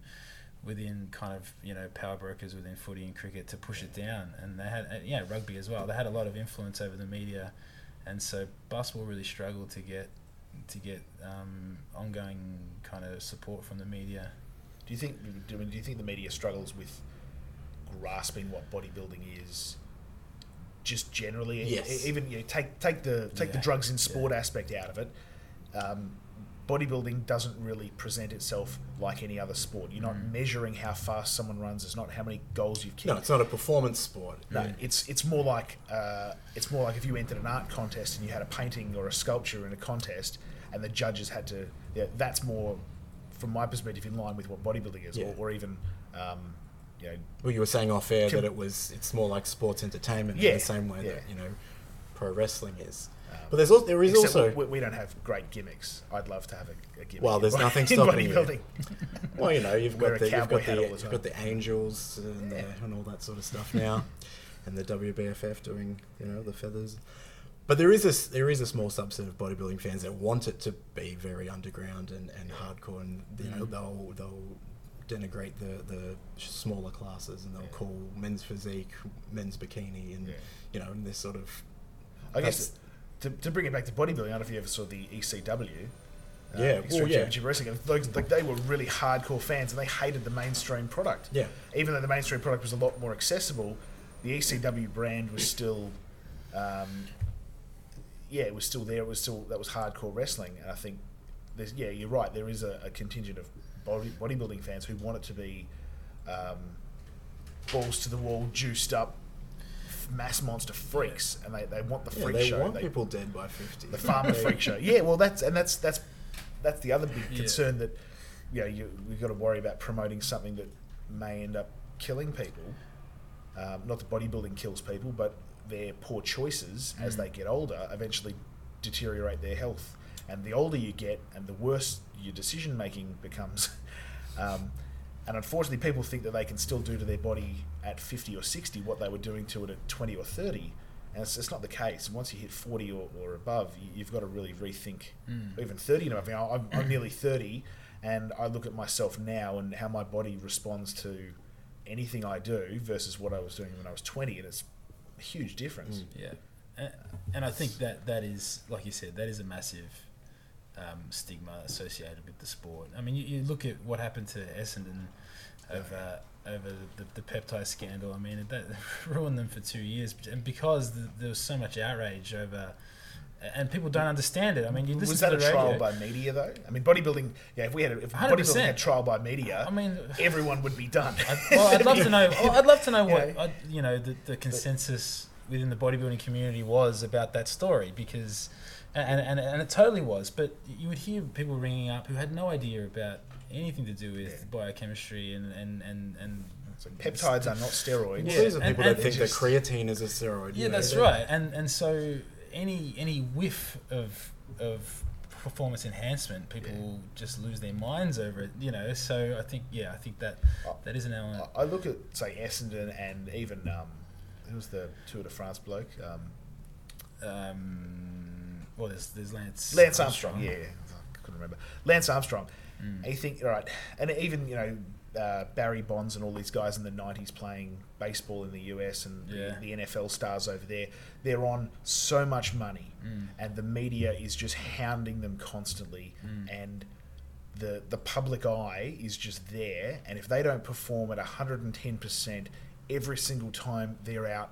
Speaker 2: within kind of you know power brokers within footy and cricket to push it down and they had uh, yeah rugby as well they had a lot of influence over the media and so basketball really struggled to get to get um, ongoing kind of support from the media
Speaker 4: do you think do, do you think the media struggles with grasping what bodybuilding is? Just generally,
Speaker 3: Yes.
Speaker 4: even you know, take take the take the drugs in sport aspect out of it. Um, bodybuilding doesn't really present itself like any other sport. You're not
Speaker 2: Mm.
Speaker 4: measuring how fast someone runs. It's not how many goals you've kicked.
Speaker 3: No, it's not a performance sport.
Speaker 4: No,
Speaker 2: Yeah.
Speaker 4: it's it's more like uh, it's more like if you entered an art contest and you had a painting or a sculpture in a contest, and the judges had to. Yeah, that's more, from my perspective, in line with what bodybuilding is,
Speaker 3: Yeah.
Speaker 4: or, or even, um, you know,
Speaker 3: Well, you were saying off air
Speaker 4: Com-
Speaker 3: that it was it's more like sports entertainment in the same way that you know pro wrestling is. But there's also there is
Speaker 4: except
Speaker 3: also
Speaker 4: we, we don't have great gimmicks. I'd love to have a, a gimmick.
Speaker 3: Well, there's nothing stopping you. well, you know, you've got the you've got the,
Speaker 4: the
Speaker 3: you've got the Angels and,
Speaker 4: Yeah.
Speaker 3: the, and all that sort of stuff now, and the WBFF doing you know the feathers. But there is a there is a small subset of bodybuilding fans that want it to be very underground and, and hardcore, and you know
Speaker 2: Mm.
Speaker 3: they'll they'll denigrate the, the smaller classes and they'll
Speaker 4: Yeah.
Speaker 3: call men's physique men's bikini and
Speaker 4: Yeah.
Speaker 3: you know and this sort of
Speaker 4: I guess to, to bring it back to bodybuilding, I don't know if you ever saw the ECW. uh,
Speaker 3: Yeah,
Speaker 4: Extreme
Speaker 3: well, yeah.
Speaker 4: Championship Wrestling. and Those, like they were really hardcore fans, and they hated the mainstream product.
Speaker 3: yeah
Speaker 4: Even though the mainstream product was a lot more accessible, the ECW brand was still, um, yeah, it was still there. It was still that was hardcore wrestling, and I think, there's, yeah, you're right. There is a, a contingent of body, bodybuilding fans who want it to be um, balls to the wall, juiced up, mass monster freaks, and they, they want the
Speaker 3: yeah
Speaker 4: freak
Speaker 3: they
Speaker 4: show.
Speaker 3: want
Speaker 4: They-
Speaker 3: people dead by fifty
Speaker 4: the farmer freak show. Yeah, well, that's and that's that's that's the other big
Speaker 2: Yeah.
Speaker 4: concern that you know you we've got to worry about promoting something that may end up killing people. Um, not that bodybuilding kills people, but their poor choices as
Speaker 2: Mm.
Speaker 4: they get older eventually deteriorate their health. And the older you get, and the worse your decision making becomes. Um, and unfortunately, people think that they can still do to their body at 50 or 60 what they were doing to it at 20 or 30. And it's, it's not the case. And once you hit 40 or, or above, you, you've got to really rethink.
Speaker 2: Mm.
Speaker 4: Even 30 and above. You know, I'm, I'm nearly 30, and I look at myself now and how my body responds to anything I do versus what I was doing when I was 20, and it's a huge difference.
Speaker 3: Mm.
Speaker 2: Yeah, and, and I think that that is, like you said, that is a massive um, stigma associated with the sport. I mean, you, you look at what happened to Essendon over over the, the peptide scandal. I mean, that ruined them for two years, and because th there was so much outrage over. And people don't understand it. I mean, you listen
Speaker 4: Was
Speaker 2: to
Speaker 4: that a
Speaker 2: the
Speaker 4: trial by media though? I mean, bodybuilding. Yeah, if we had a, if
Speaker 2: 100%.
Speaker 4: bodybuilding had trial by media,
Speaker 2: I mean,
Speaker 4: everyone would be done.
Speaker 2: I'd, well, I'd love to know. I'd love to know
Speaker 4: You
Speaker 2: what
Speaker 4: know.
Speaker 2: I'd, you know the, the consensus within the bodybuilding community was about that story because, and, and and it totally was. But you would hear people ringing up who had no idea about anything to do with biochemistry and and and and.
Speaker 4: So peptides are not steroids.
Speaker 2: Yeah,
Speaker 3: these are
Speaker 2: and-
Speaker 3: people
Speaker 2: and
Speaker 3: that think
Speaker 4: just-
Speaker 3: that creatine is a steroid.
Speaker 2: Yeah,
Speaker 3: know,
Speaker 2: that's
Speaker 3: they-
Speaker 2: right. And and so any any whiff of of performance enhancement, people just lose their minds over it. You know. So I think yeah, I think that that is an element.
Speaker 4: I I look at say Essendon and even um, who was the Tour de France bloke? Um,
Speaker 2: Um, well, there's there's Lance
Speaker 4: Lance Armstrong. Yeah, yeah, I couldn't remember. Lance Armstrong.
Speaker 2: Mm.
Speaker 4: And you think, all right, and even you know uh, Barry Bonds and all these guys in the '90s playing baseball in the US and
Speaker 2: Yeah.
Speaker 4: the, the NFL stars over there, they're on so much money,
Speaker 2: Mm.
Speaker 4: and the media is just hounding them constantly,
Speaker 2: Mm.
Speaker 4: and the the public eye is just there, and if they don't perform at hundred and ten percent every single time they're out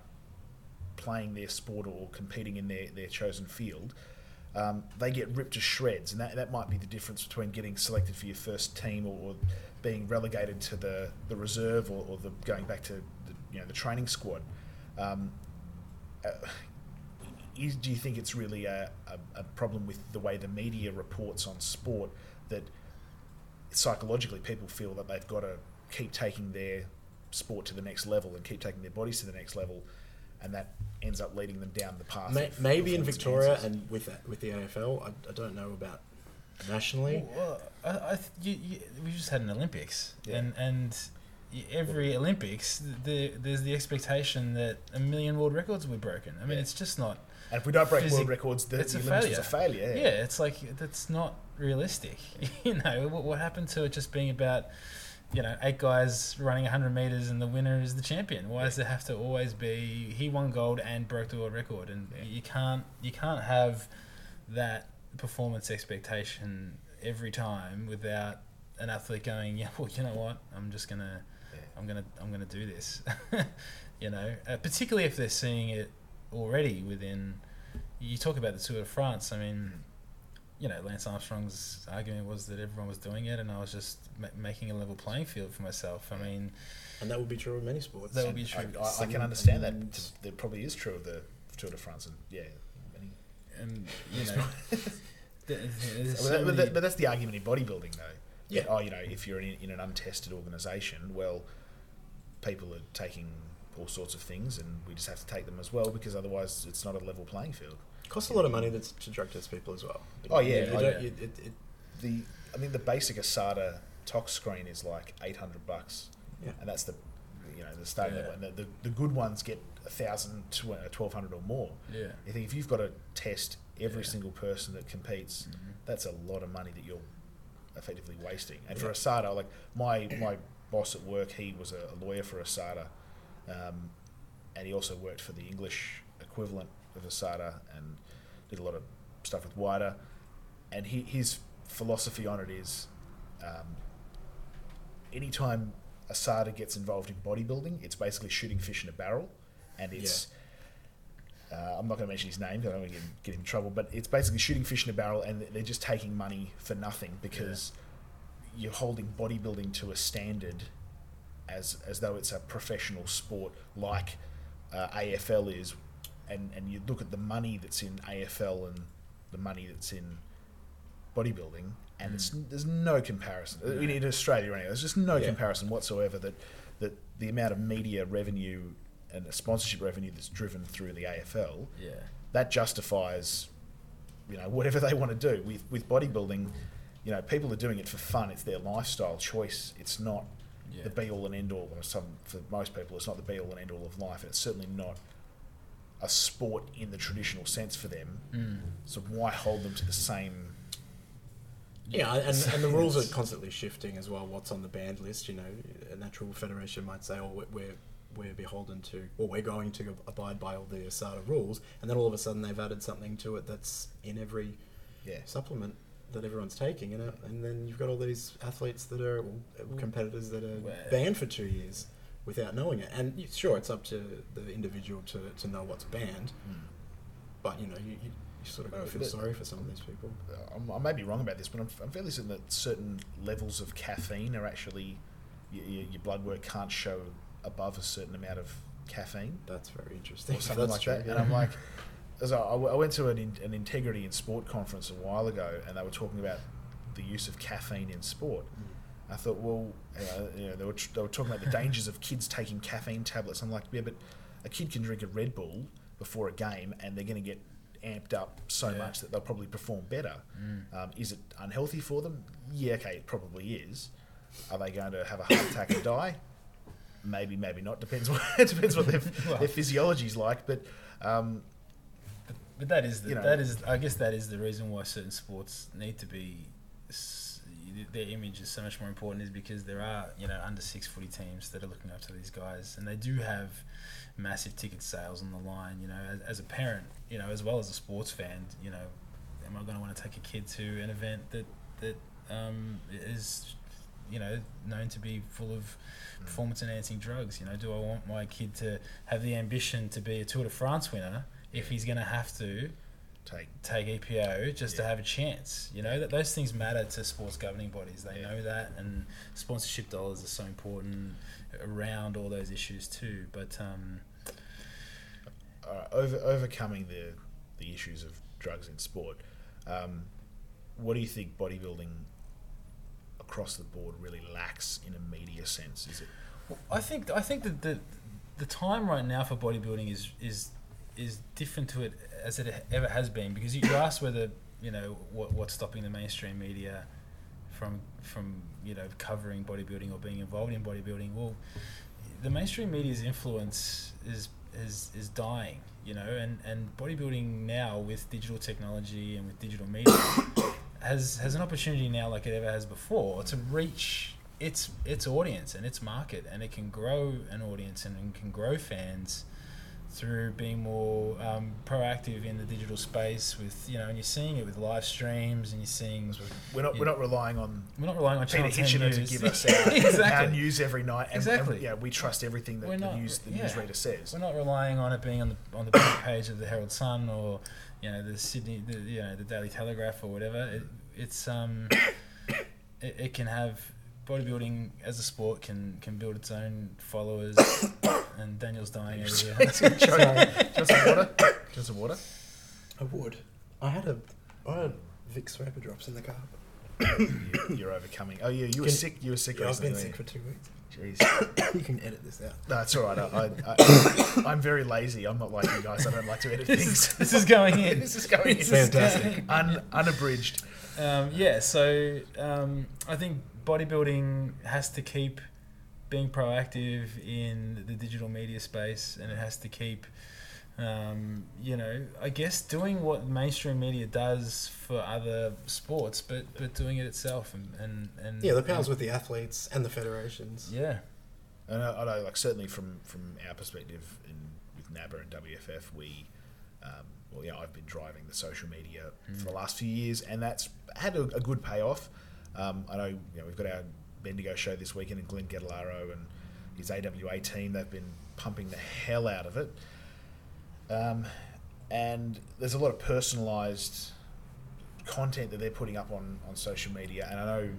Speaker 4: playing their sport or competing in their, their chosen field, um, they get ripped to shreds, and that, that might be the difference between getting selected for your first team or, or being relegated to the, the reserve or, or the going back to the, you know the training squad. Um, uh, is, do you think it's really a, a, a problem with the way the media reports on sport that psychologically people feel that they've got to keep taking their sport to the next level and keep taking their bodies to the next level, and that ends up leading them down the path.
Speaker 3: May,
Speaker 4: of
Speaker 3: maybe in Victoria
Speaker 4: enhancers.
Speaker 3: and with uh, with the AFL, I, I don't know about nationally.
Speaker 2: Well, uh, I, I, th- you, you, we just had an Olympics,
Speaker 4: Yeah.
Speaker 2: and and y- every Olympics, the, there's the expectation that a million world records will be broken. I mean,
Speaker 4: Yeah.
Speaker 2: it's just not.
Speaker 4: and if we don't break
Speaker 2: physic-
Speaker 4: world records, the,
Speaker 2: it's
Speaker 4: the
Speaker 2: a
Speaker 4: Olympics was a
Speaker 2: failure.
Speaker 4: failure.
Speaker 2: Yeah, it's like that's not realistic. you know, what, what happened to it just being about, you know, eight guys running 100 meters and the winner is the champion? Why does it have to always be he won gold and broke the world record? And you can't you can't have that performance expectation every time without an athlete going, yeah, well, you know what, I'm just gonna,
Speaker 4: Yeah.
Speaker 2: I'm gonna, I'm gonna do this. you know, uh, particularly if they're seeing it already within. You talk about the Tour de France. I mean, you know, Lance Armstrong's argument was that everyone was doing it, and I was just ma- making a level playing field for myself. I mean,
Speaker 3: And that would be true of many sports.
Speaker 2: That would be true.
Speaker 4: I, I
Speaker 3: Some-
Speaker 4: can understand that.
Speaker 3: and-
Speaker 4: That probably is true of the Tour de France, and yeah. many-
Speaker 2: and you know, th- th-
Speaker 4: But,
Speaker 2: so
Speaker 4: that- but, that- but that's the argument in bodybuilding, though.
Speaker 3: Yeah.
Speaker 4: That, oh, you know, if you're in, in an untested organisation, well, people are taking all sorts of things, and we just have to take them as well because otherwise it's not a level playing field.
Speaker 3: Costs a lot of money that's to drug test people as well.
Speaker 4: Oh, yeah,
Speaker 3: You
Speaker 2: oh, yeah.
Speaker 3: you- it- it-
Speaker 4: The I mean the basic ASADA tox screen is like eight hundred bucks,
Speaker 3: Yeah.
Speaker 4: and that's the you know the starting
Speaker 2: Yeah.
Speaker 4: And the, the, the good ones get a thousand to uh, twelve hundred or more.
Speaker 2: yeah.
Speaker 4: I think if you've got to test every
Speaker 2: Yeah.
Speaker 4: single person that competes,
Speaker 2: Mhm.
Speaker 4: that's a lot of money that you're effectively wasting. And for ASADA, like my my boss at work, he was a lawyer for ASADA, um, and he also worked for the English equivalent of ASADA and did a lot of stuff with WADA. And he, his philosophy on it is, um, anytime ASADA gets involved in bodybuilding, it's basically shooting fish in a barrel, and it's. Uh, I'm not going to mention his name because I don't want to get, get in trouble, but it's basically shooting fish in a barrel, and they're just taking money for nothing because you're holding bodybuilding to a standard as as though it's a professional sport like uh, AFL is, and and you look at the money that's in AFL and the money that's in bodybuilding, and it's mm. there's no comparison in, in Australia anyway. There's just no
Speaker 3: Yeah.
Speaker 4: comparison whatsoever that that the amount of media revenue and sponsorship revenue that's driven through the AFL
Speaker 2: Yeah.
Speaker 4: that justifies you know whatever they want to do with with bodybuilding you know people are doing it for fun it's their lifestyle choice it's not
Speaker 2: Yeah.
Speaker 4: the be all and end all some for most people it's not the be all and end all of life and it's certainly not a sport in the traditional sense for them
Speaker 2: Mm.
Speaker 4: so why hold them to the same
Speaker 3: Yeah, and, and the rules are constantly shifting as well. What's on the banned list? You know, a natural federation might say, "Oh, we're- we're we're beholden to, or we're going to abide by all the ASADA rules," and then all of a sudden they've added something to it that's in every
Speaker 4: yeah
Speaker 3: supplement that everyone's taking, and, and then you've got all these athletes that are competitors that are
Speaker 2: Well-
Speaker 3: banned for two years without knowing it. And sure, it's up to the individual to, to know what's banned, hmm. but you know, you, you, you sort of got to feel sorry for some of these people.
Speaker 4: I may be wrong about this, but I'm, I'm fairly certain that certain levels of caffeine are actually your, your blood work can't show above a certain amount of caffeine.
Speaker 3: That's very interesting.
Speaker 4: or something
Speaker 3: That's
Speaker 4: like that.
Speaker 3: true,
Speaker 4: And. I'm like, as I, I went to an, in, an integrity in sport conference a while ago, and they were talking about the use of caffeine in sport. Hmm. I thought, well, uh, you know, they were tr- they were talking about the dangers of kids taking caffeine tablets. I'm like, yeah, but a kid can drink a Red Bull before a game, and they're going to get amped up so
Speaker 2: Yeah.
Speaker 4: much that they'll probably perform better. Um, is it unhealthy for them? Yeah, okay, it probably is. Are they going to have a heart attack and die? Maybe, maybe not. Depends what it depends what their,
Speaker 2: Well.
Speaker 4: their physiology's like. But um,
Speaker 2: But that is the,
Speaker 4: You know.
Speaker 2: that is I guess that is the reason why certain sports need to be their image is so much more important is because there are you know under six footy teams that are looking up to these guys and they do have massive ticket sales on the line. You know, as, as a parent, you know, as well as a sports fan, you know, am I going to want to take a kid to an event that that um, is, you know, known to be full of
Speaker 4: Mm.
Speaker 2: performance enhancing drugs. You know, do I want my kid to have the ambition to be a Tour de France winner if he's going to have to
Speaker 4: Take
Speaker 2: take EPO just to have a chance? You know, that those things matter to sports governing bodies. They
Speaker 4: Yeah.
Speaker 2: know that, and sponsorship dollars are so important around all those issues too. But um,
Speaker 4: uh, over overcoming the the issues of drugs in sport. Um, what do you think bodybuilding across the board really lacks in a media sense? Is it
Speaker 2: Well, I think I think that the the time right now for bodybuilding is is is different to it as it ever has been because you, you asked whether you know what what's stopping the mainstream media from from you know covering bodybuilding or being involved in bodybuilding. Well, the mainstream media's influence is is is dying. You know, and and bodybuilding now with digital technology and with digital media has has an opportunity now like it ever has before to reach its its audience and its market, and it can grow an audience and, and can grow fans through being more um, proactive in the digital space. With you know, and you're seeing it with live streams, and you're seeing
Speaker 4: we're not we're
Speaker 2: Yeah.
Speaker 4: not relying on
Speaker 2: we're not relying on
Speaker 4: Peter
Speaker 2: Channel 10
Speaker 4: Hitchener to give us our,
Speaker 2: exactly.
Speaker 4: our news every night. And,
Speaker 2: Exactly.
Speaker 4: And, yeah, we trust everything that
Speaker 2: We're
Speaker 4: the
Speaker 2: not-
Speaker 4: news the
Speaker 2: yeah.
Speaker 4: newsreader says.
Speaker 2: We're not relying on it being on the on the back page of the Herald Sun or you know the Sydney, the, you know the Daily Telegraph or whatever. It, it's um, it, it can have bodybuilding as a sport can can build its own followers. and Daniel's dying over here.
Speaker 4: Just some water. Just some water.
Speaker 3: I would. I had a, I had Vicks Vapor Drops in the car.
Speaker 4: You- You're overcoming. Oh yeah, you were
Speaker 3: Can-
Speaker 4: sick. You were sick
Speaker 3: Yeah, I've been sick for two weeks.
Speaker 4: Jeez.
Speaker 3: you can edit this out.
Speaker 4: No, it's all right. I, I, I, I'm very lazy. I'm not like you guys. I don't like to edit
Speaker 2: this, is,
Speaker 4: things.
Speaker 2: this is going in.
Speaker 4: this is going in.
Speaker 3: Fantastic.
Speaker 4: Un, unabridged.
Speaker 2: Um, yeah, so um, I think bodybuilding has to keep being proactive in the digital media space, and it has to keep, um, you know, I guess doing what mainstream media does for other sports, but but doing it itself, and and, and
Speaker 3: Yeah, the powers with the athletes and the federations.
Speaker 2: yeah,
Speaker 4: And I, I know, like certainly from from our perspective in with NABA and WFF, we, um, well, yeah, I've been driving the social media for the last few years, and that's had a, a good payoff. Um, I know, you know, we've got our Bendigo show this weekend, and Glenn Gedalaro and his AWA team, they've been pumping the hell out of it. Um, and there's a lot of personalised content that they're putting up on, on social media, and I know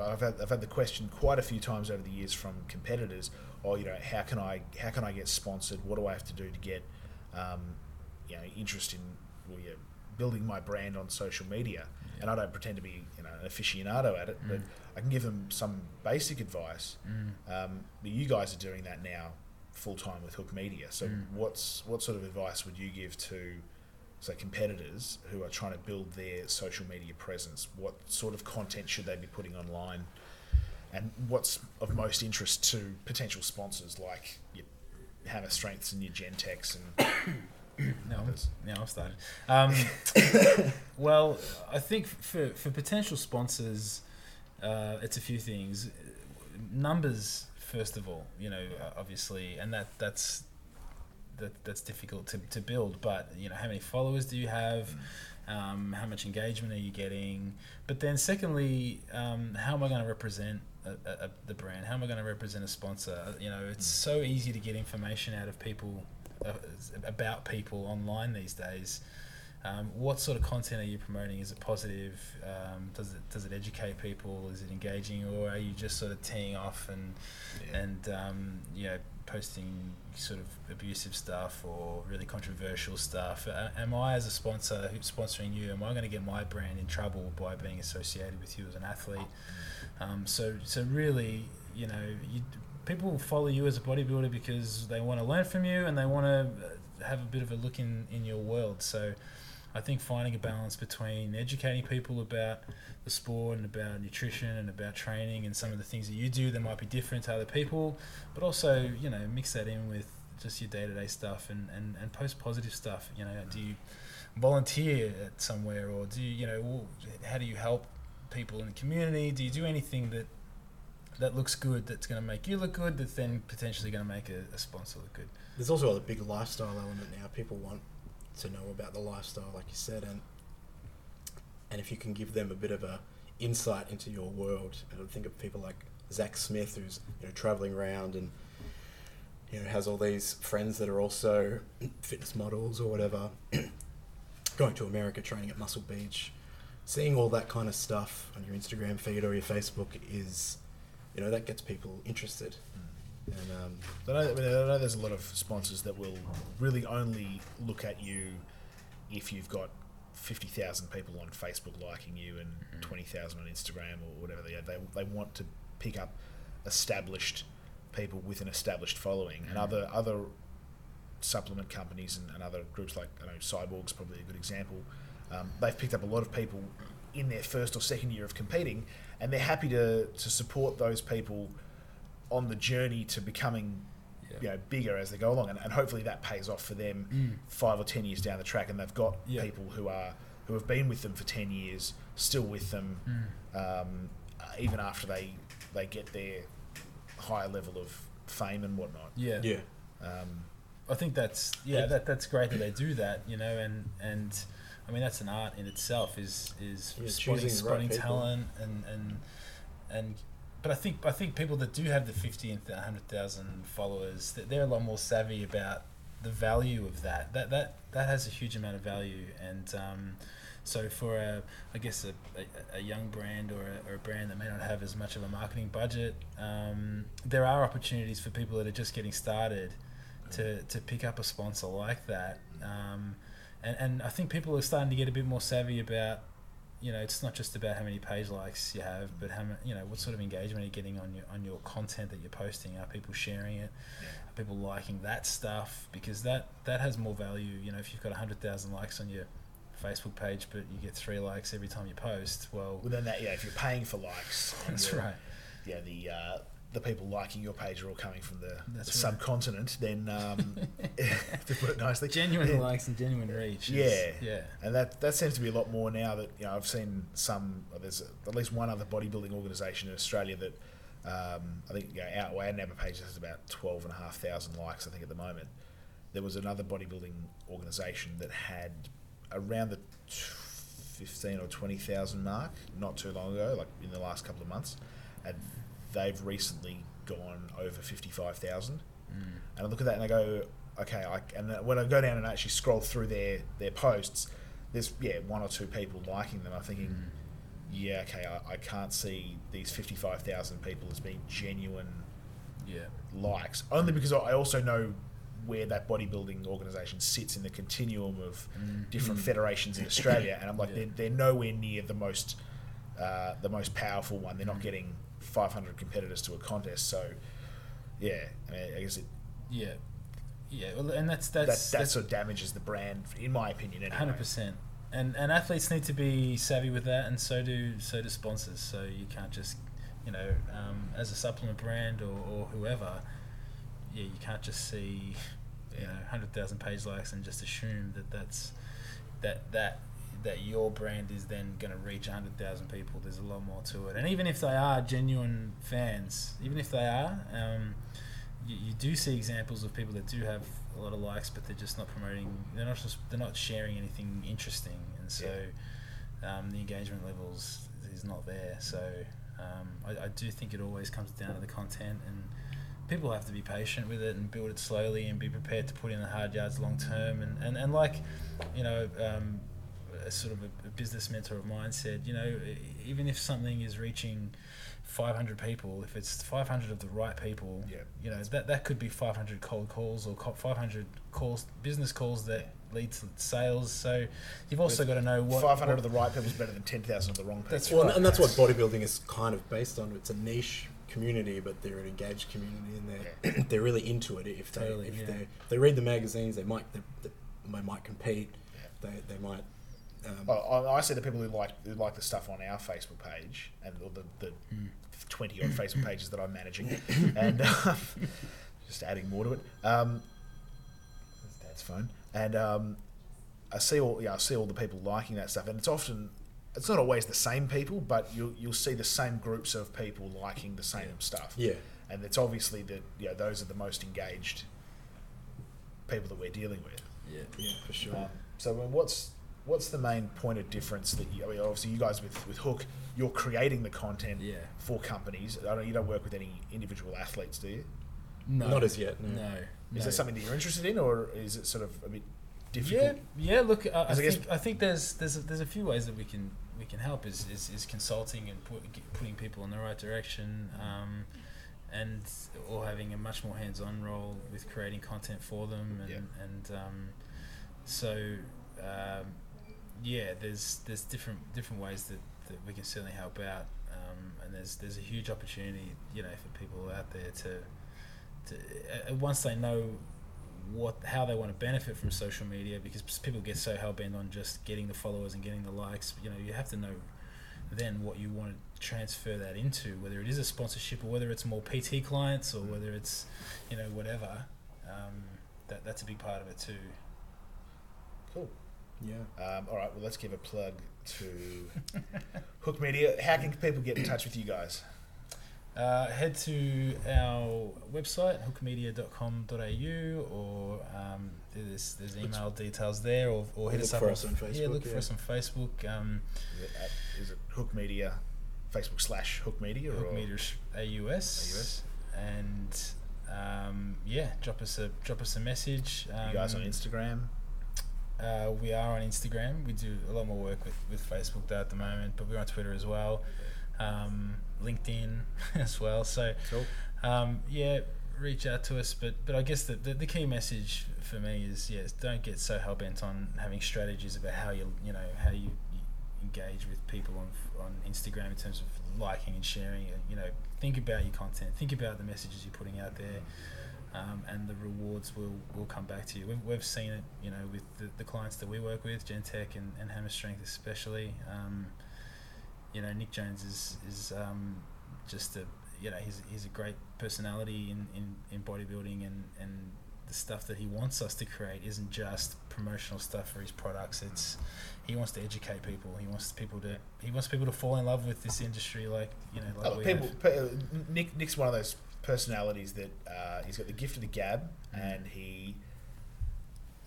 Speaker 4: I've had, I've had the question quite a few times over the years from competitors. Oh, you know, how can I how can I get sponsored? What do I have to do to get um, you know interest in well, yeah, building my brand on social media? And I don't pretend to be you know an aficionado at it, but I can give them some basic advice. Um, but you guys are doing that now full time with Hook Media. So
Speaker 2: Mm.
Speaker 4: what's what sort of advice would you give to say competitors who are trying to build their social media presence? What sort of content should they be putting online? And what's of most interest to potential sponsors like your Hammer Strengths and your Gentex and
Speaker 2: No,
Speaker 4: others?
Speaker 2: now I've started. Um, well, I think for, for potential sponsors, uh, it's a few things. Numbers, first of all, you know, obviously, and that that's that, that's difficult to, to build. But you know, how many followers do you have? Um, how much engagement are you getting? But then, secondly, um, how am I going to represent a, a, a, the brand? How am I going to represent a sponsor? You know, it's so easy to get information out of people about people online these days. Um, what sort of content are you promoting? Is it positive? Um, does it does it educate people? Is it engaging, or are you just sort of teeing off and
Speaker 4: Yeah.
Speaker 2: and um, you know posting sort of abusive stuff or really controversial stuff? Uh, am I as a sponsor who's sponsoring you? Am I going to get my brand in trouble by being associated with you as an athlete? Um, so so really, you know, you, people follow you as a bodybuilder because they want to learn from you and they want to have a bit of a look in in your world. So. I think finding a balance between educating people about the sport and about nutrition and about training and some of the things that you do that might be different to other people, but also, you know, mix that in with just your day to day stuff and, and, and post positive stuff. You know, do you volunteer at somewhere or do you, you know, how do you help people in the community? Do you do anything that that looks good that's going to make you look good that's then potentially going to make a, a sponsor look good?
Speaker 3: There's also a big lifestyle element now. People want to know about the lifestyle, like you said, and and if you can give them a bit of a insight into your world. And I think of people like Zach Smith, who's you know traveling around and you know has all these friends that are also fitness models or whatever, going to America, training at Muscle Beach, seeing all that kind of stuff on your Instagram feed or your Facebook is, you know, that gets people interested. And um,
Speaker 4: I know, I, mean, I know there's a lot of sponsors that will really only look at you if you've got 50,000 people on Facebook liking you and 20,000 on Instagram or whatever they, they they want to pick up established people with an established following. And other other supplement companies and, and other groups like I know Cyborg's probably a good example. Um, they've picked up a lot of people in their first or second year of competing and they're happy to, to support those people on the journey to becoming
Speaker 2: Yeah.
Speaker 4: you know bigger as they go along and, and hopefully that pays off for them
Speaker 2: Mm.
Speaker 4: five or ten years down the track and they've got
Speaker 2: Yeah.
Speaker 4: people who are who have been with them for 10 years still with them
Speaker 2: Mm.
Speaker 4: um, uh, even after they they get their higher level of fame and whatnot
Speaker 2: Yeah.
Speaker 3: yeah,
Speaker 4: um,
Speaker 2: I think that's yeah that that's great that they do that you know and and I mean that's an art in itself is is
Speaker 3: Yeah,
Speaker 2: spotting
Speaker 3: the right
Speaker 2: talent and and and but I think I think people that do have the fifty and hundred thousand followers that they're a lot more savvy about the value of that. That that that has a huge amount of value. And um, so for a I guess a, a, a young brand or a, or a brand that may not have as much of a marketing budget um, there are opportunities for people that are just getting started to, to pick up a sponsor like that. Um, and, and I think people are starting to get a bit more savvy about, you know, it's not just about how many page likes you have, but how you know, what sort of engagement you're you getting on your on your content that you're posting? Are people sharing it? Are people liking that stuff? Because that that has more value. You know, if you've got hundred thousand likes on your Facebook page, but you get three likes every time you post, well,
Speaker 4: well then that yeah if you're paying for likes
Speaker 2: that's right.
Speaker 4: yeah the uh, the people liking your page are all coming from the, the
Speaker 2: right.
Speaker 4: subcontinent then um, to put it nicely
Speaker 2: Genuine
Speaker 4: Yeah.
Speaker 2: likes and genuine reach. is-
Speaker 4: Yeah.
Speaker 2: yeah.
Speaker 4: And that that seems to be a lot more now that you know I've seen some. There's at least one other bodybuilding organisation in Australia that um, I think you know, our NABA page has about twelve and a half thousand likes. I think at the moment there was another bodybuilding organisation that had around the fifteen or twenty thousand mark not too long ago, like in the last couple of months, and they've recently gone over fifty five thousand.
Speaker 2: Mm.
Speaker 4: And I look at that and I go, okay. I, and when I go down and actually scroll through their their posts, there's yeah one or two people liking them. I'm thinking,
Speaker 2: Mm.
Speaker 4: yeah, okay. I, I can't see these fifty five thousand people as being genuine
Speaker 2: Yeah.
Speaker 4: likes. Only because I also know where that bodybuilding organisation sits in the continuum of
Speaker 2: Mm.
Speaker 4: different federations in Australia, and I'm like,
Speaker 2: Yeah.
Speaker 4: they're, they're nowhere near the most uh, the most powerful one. They're not
Speaker 2: Mm.
Speaker 4: getting 500 competitors to a contest, so yeah. I, mean, I guess it,
Speaker 2: Yeah. Yeah. Well, and that's
Speaker 4: that
Speaker 2: that's
Speaker 4: that sort of damages the brand, in my opinion. Anyway.
Speaker 2: Hundred percent. And and athletes need to be savvy with that, and so do so do sponsors. So you can't just, you know, um, as a supplement brand or, or whoever, yeah, you can't just see, you know, hundred thousand page likes and just assume that that's that that that your brand is then going to reach hundred thousand people. There's a lot more to it, and even if they are genuine fans, even if they are. Um, you, you do see examples of people that do have a lot of likes, but they're just not promoting. They're not just they're not sharing anything interesting, and so um, the engagement levels is not there. So um, I, I do think it always comes down to the content, and people have to be patient with it and build it slowly and be prepared to put in the hard yards long term. And, and, and like you know, um, a sort of a, a business mentor of mine said, you know, e- even if something is reaching 500 people, if it's 500 of the right people,
Speaker 4: Yeah.
Speaker 2: you know, that, that could be 500 cold calls or 500 calls, business calls that lead to sales. So you've also got to know what
Speaker 4: 500
Speaker 2: what-
Speaker 4: of the right people is better than 10,000 of the wrong people.
Speaker 2: That's
Speaker 3: Well,
Speaker 2: right.
Speaker 3: and that's what bodybuilding is kind of based on. It's a niche community, but they're an engaged community, and they're they're really into it. If they
Speaker 2: Totally,
Speaker 3: if
Speaker 2: yeah.
Speaker 3: they they read the magazines, they might they, they, they might compete.
Speaker 4: Yeah.
Speaker 3: They they might. Um,
Speaker 4: I, I see the people who like who like the stuff on our Facebook page and or the, the
Speaker 2: Mm.
Speaker 4: 20 odd Facebook pages that I'm managing, and um, just adding more to it. Um, that's Dad's phone, and um, I see all yeah I see all the people liking that stuff, and it's often it's not always the same people, but you'll you'll see the same groups of people liking the same stuff.
Speaker 3: yeah,
Speaker 4: and it's obviously that you know those are the most engaged people that we're dealing with.
Speaker 2: Yeah.
Speaker 3: yeah, for sure.
Speaker 4: Um, so I mean, what's what's the main point of difference that you? I mean, obviously, you guys with with Hook, you're creating the content
Speaker 2: Yeah.
Speaker 4: for companies. I don't. You don't work with any individual athletes, do you?
Speaker 2: No,
Speaker 3: Not as yet, no.
Speaker 2: No.
Speaker 4: Is
Speaker 2: no.
Speaker 4: that something that you're interested in, or is it sort of a bit
Speaker 2: Yeah,
Speaker 4: difficult?
Speaker 2: yeah. yeah. Look, I, I,
Speaker 4: Because I guess-
Speaker 2: think I think there's there's a, there's a few ways that we can we can help is is, is consulting and put, get- putting people in the right direction, um, and or having a much more hands-on role with creating content for them, and
Speaker 4: Yeah.
Speaker 2: and um, so um, yeah, there's there's different different ways that, that we can certainly help out, um, and there's there's a huge opportunity, you know, for people out there to to uh, once they know what how they want to benefit from social media because people get so hell bent on just getting the followers and getting the likes. You know, you have to know then what you want to transfer that into, whether it is a sponsorship or whether it's more PT clients or whether it's you know whatever. Um, that that's a big part of it too.
Speaker 4: Cool.
Speaker 3: Yeah.
Speaker 4: Um, all right. Well, let's give a plug to Hook Media. How can people get in touch with you guys?
Speaker 2: Uh, head to our website hookmedia.com.au or um, there's there's email details there or, or hit us up
Speaker 3: for
Speaker 2: on,
Speaker 3: us on
Speaker 2: yeah
Speaker 3: Facebook,
Speaker 2: look for us on Facebook um,
Speaker 4: Is it, at, is it Hook Media, Facebook slash Hook Media,
Speaker 2: Hook
Speaker 4: or
Speaker 2: Media AUS, and um, yeah drop us a drop us a message um,
Speaker 4: you guys on Instagram?
Speaker 2: Uh, we are on Instagram. We do a lot more work with, with Facebook though at the moment, but we're on Twitter as well, um, LinkedIn as well. So
Speaker 4: Cool.
Speaker 2: um, yeah, reach out to us. But but I guess the, the, the key message for me is yes, don't get so hell bent on having strategies about how you you know how you, you engage with people on on Instagram in terms of liking and sharing. You know, think about your content. Think about the messages you're putting out there. Um, and the rewards will, will come back to you. We've, we've seen it, you know, with the, the clients that we work with, Gentech and, and Hammer Strength especially. Um, you know, Nick Jones is is um, just a you know he's he's a great personality in, in, in bodybuilding and, and the stuff that he wants us to create isn't just promotional stuff for his products. It's he wants to educate people. He wants people to he wants people to fall in love with this industry like you know like
Speaker 4: Oh,
Speaker 2: we
Speaker 4: people,
Speaker 2: have.
Speaker 4: uh, Nick, Nick's one of those personalities that uh, he's got the gift of the gab, and he.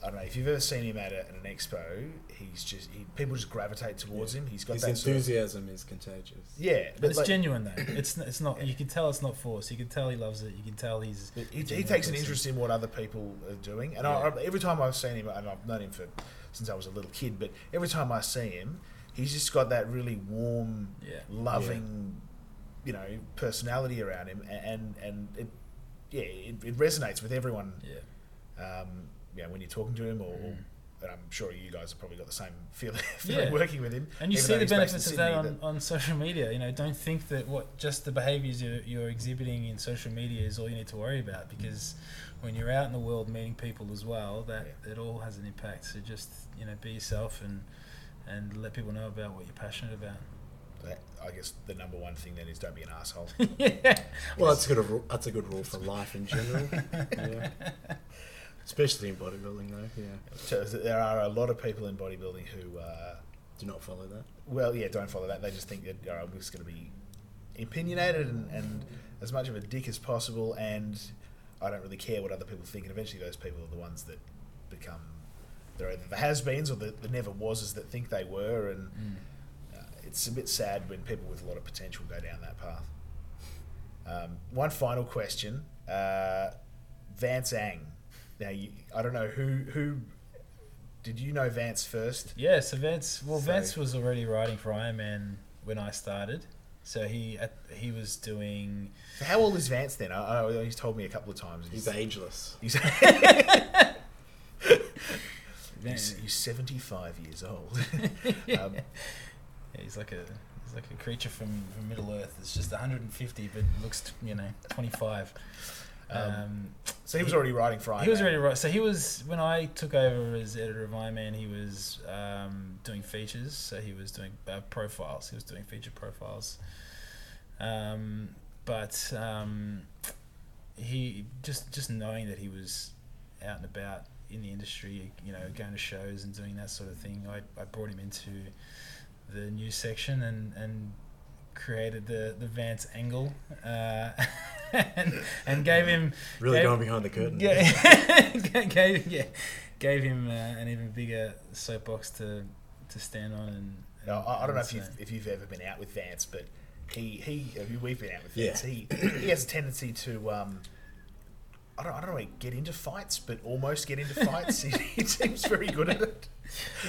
Speaker 4: I don't know if you've ever seen him at, a, at an expo. He's just he, people just gravitate towards him. He's got
Speaker 3: His
Speaker 4: that sort of-
Speaker 3: enthusiasm is contagious.
Speaker 4: yeah,
Speaker 2: But
Speaker 4: but
Speaker 2: it's
Speaker 4: like,
Speaker 2: genuine though. It's it's not. You can tell it's not forced. You can tell he loves it. You can tell he's.
Speaker 4: He, he
Speaker 2: genuine
Speaker 4: takes an interest in what other people are doing, and I, I, every time I've seen him, and I've known him for since I was a little kid, but every time I see him, he's just got that really warm,
Speaker 2: Yeah.
Speaker 4: loving, you know, personality around him, and and it, yeah, it, it resonates with everyone.
Speaker 2: Yeah.
Speaker 4: Um, know, when you're talking to him, or, or
Speaker 2: Mm.
Speaker 4: and I'm sure you guys have probably got the same feeling,
Speaker 2: Yeah.
Speaker 4: working with him.
Speaker 2: And you see the benefits of that on, on social media. You know, don't think that what just the behaviours you're, you're exhibiting in social media is all you need to worry about because when you're out in the world meeting people as well, that it all has an impact. So just you know, be yourself and and let people know about what you're passionate about.
Speaker 4: That- I guess the number one thing then is don't be an asshole.
Speaker 2: yeah.
Speaker 3: Well, that's a good. Rule, that's a good rule for life in general. yeah. Especially in bodybuilding, though. Yeah.
Speaker 4: So there are a lot of people in bodybuilding who. Uh,
Speaker 3: Do not follow that.
Speaker 4: Well, yeah, don't follow that. They just think that all right, I'm just going to be opinionated and, and as much of a dick as possible, and I don't really care what other people think. And eventually, those people are the ones that become they're either the has-beens or the, the never wases that think they were, and
Speaker 2: Mm.
Speaker 4: It's a bit sad when people with a lot of potential go down that path. Um, one final question, uh, Vance Ang. Now, you, I don't know who who did you know Vance first?
Speaker 2: Yeah, so Vance. Well,
Speaker 4: So-
Speaker 2: Vance was already writing for Iron Man when I started. So he at, he was doing.
Speaker 4: So how old is Vance then? I, I, he's told me a couple of times.
Speaker 3: He's ageless.
Speaker 4: He's, he's, he's 75 years old. um,
Speaker 2: Yeah, he's like a he's like a creature from, from Middle Earth. It's just 150, but looks you know 25.
Speaker 4: Um,
Speaker 2: Um,
Speaker 4: so he was already writing for Iron
Speaker 2: he was already right. So he was when I took over as editor of Iron Man. He was um, doing features. So he was doing uh, profiles. He was doing feature profiles. Um, but um, he just just knowing that he was out and about in the industry, you know, going to shows and doing that sort of thing. I, I brought him into the news section and and created the the Vance angle uh, and, and gave him
Speaker 3: Really
Speaker 2: gave-
Speaker 3: going behind the curtain.
Speaker 2: yeah, gave yeah, gave him uh, an even bigger soapbox to to stand on. And,
Speaker 4: Now, I, I don't know if you've, if you've ever been out with Vance, but he he we've been out with
Speaker 3: Yeah.
Speaker 4: Vance. He he has a tendency to um, I don't I don't know get into fights, but almost get into fights. he, he seems very good at it.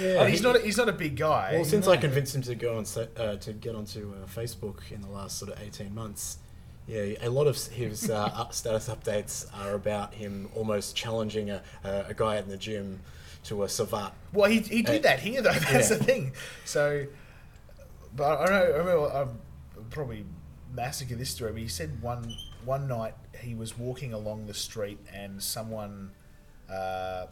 Speaker 3: Yeah,
Speaker 4: he's
Speaker 3: he-
Speaker 4: not a, he's not a big guy.
Speaker 3: Well, since I convinced him to go on uh, to get onto uh, Facebook in the last sort of eighteen months, yeah, a lot of his uh, status updates are about him almost challenging a, a, a guy in the gym to a savate.
Speaker 4: Well, he, he did
Speaker 3: Uh,
Speaker 4: that here though. That's
Speaker 3: yeah.
Speaker 4: the thing. So, but I don't know I remember I'm probably massacre this story. But he said one one night he was walking along the street and someone uh,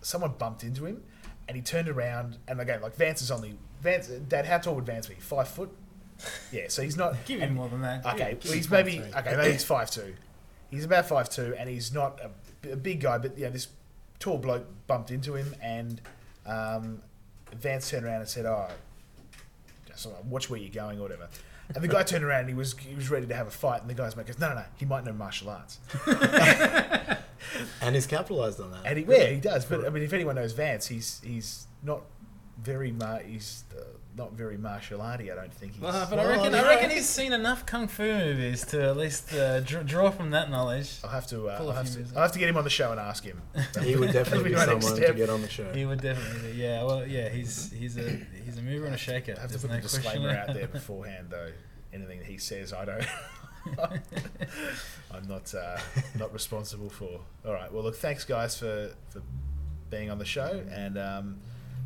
Speaker 4: someone bumped into him, and he turned around and again like Vance is only Vance. Dad, how tall would Vance be? Five foot. Yeah, so he's not.
Speaker 2: Give him more than that.
Speaker 4: Okay, well, he's maybe
Speaker 2: three.
Speaker 4: okay. Maybe he's five two. He's about five two, and he's not a, a big guy. But yeah, this tall bloke bumped into him, and um, Vance turned around and said, "Oh, watch where you're going, or whatever." And the guy turned around and he was he was ready to have a fight, and the guy's mate goes, "No, no, no, he might know martial arts."
Speaker 3: And he's capitalised on that.
Speaker 4: And he, yeah, he does. But I mean, if anyone knows Vance, he's he's not very mar- he's uh, not very martial arty. I don't think he's.
Speaker 2: Well, but
Speaker 3: Well,
Speaker 2: I reckon,
Speaker 3: yeah.
Speaker 2: I reckon he's seen enough kung fu movies to at least uh, draw, draw from that knowledge.
Speaker 4: I'll have to. Uh,
Speaker 2: Pull a
Speaker 4: I'll, have to I'll have to get him on the show and ask him.
Speaker 3: he would definitely be
Speaker 4: That'll my next
Speaker 3: someone to get on the show.
Speaker 2: He would definitely, be, yeah. Well, yeah, he's he's a he's a mover and a shaker.
Speaker 4: I have to
Speaker 2: There's
Speaker 4: put
Speaker 2: no
Speaker 4: the disclaimer out there beforehand, though. Anything that he says, I don't. I'm not uh, not responsible for. All right. Well, look. Thanks, guys, for for being on the show. And um,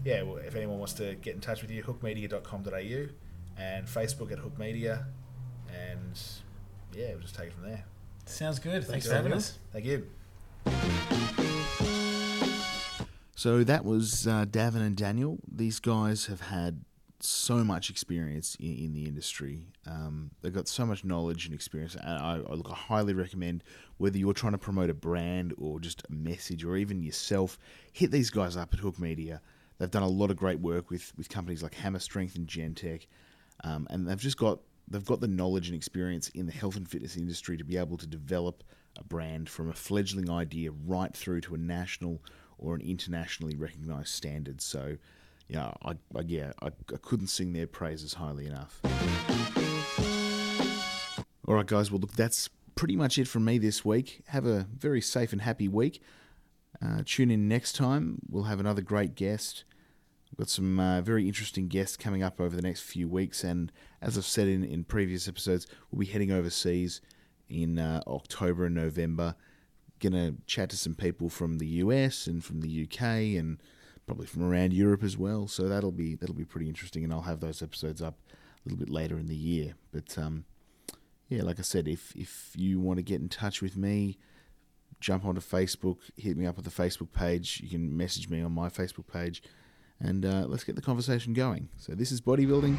Speaker 4: yeah, well, if anyone wants to get in touch with you, hookmedia.com.au and Facebook at hookmedia. And yeah, we'll just take it from there.
Speaker 2: Sounds good. Thanks,
Speaker 3: Thanks
Speaker 2: for having us.
Speaker 4: Thank you.
Speaker 1: So that was uh, Davin and Daniel. These guys have had so much experience in, in the industry. Um, they've got so much knowledge and experience. And I, I, look, I highly recommend whether you're trying to promote a brand or just a message or even yourself, hit these guys up at Hook Media. They've done a lot of great work with, with companies like Hammer Strength and Gentech, um, and they've just got they've got the knowledge and experience in the health and fitness industry to be able to develop a brand from a fledgling idea right through to a national or an internationally recognized standard. So, yeah, I, I yeah, I, I couldn't sing their praises highly enough. All right, guys. Well, look, that's pretty much it from me this week. Have a very safe and happy week. Uh, tune in next time. We'll have another great guest. We've got some uh, very interesting guests coming up over the next few weeks. And as I've said in, in previous episodes, we'll be heading overseas in uh, October and November. Going to chat to some people from the US and from the UK and probably from around Europe as well. So that'll be that'll be pretty interesting. And I'll have those episodes up a little bit later in the year. But um, yeah, like I said, if if you want to get in touch with me, jump onto Facebook, hit me up at the Facebook page. You can message me on my Facebook page, and uh, let's get the conversation going. So this is bodybuilding.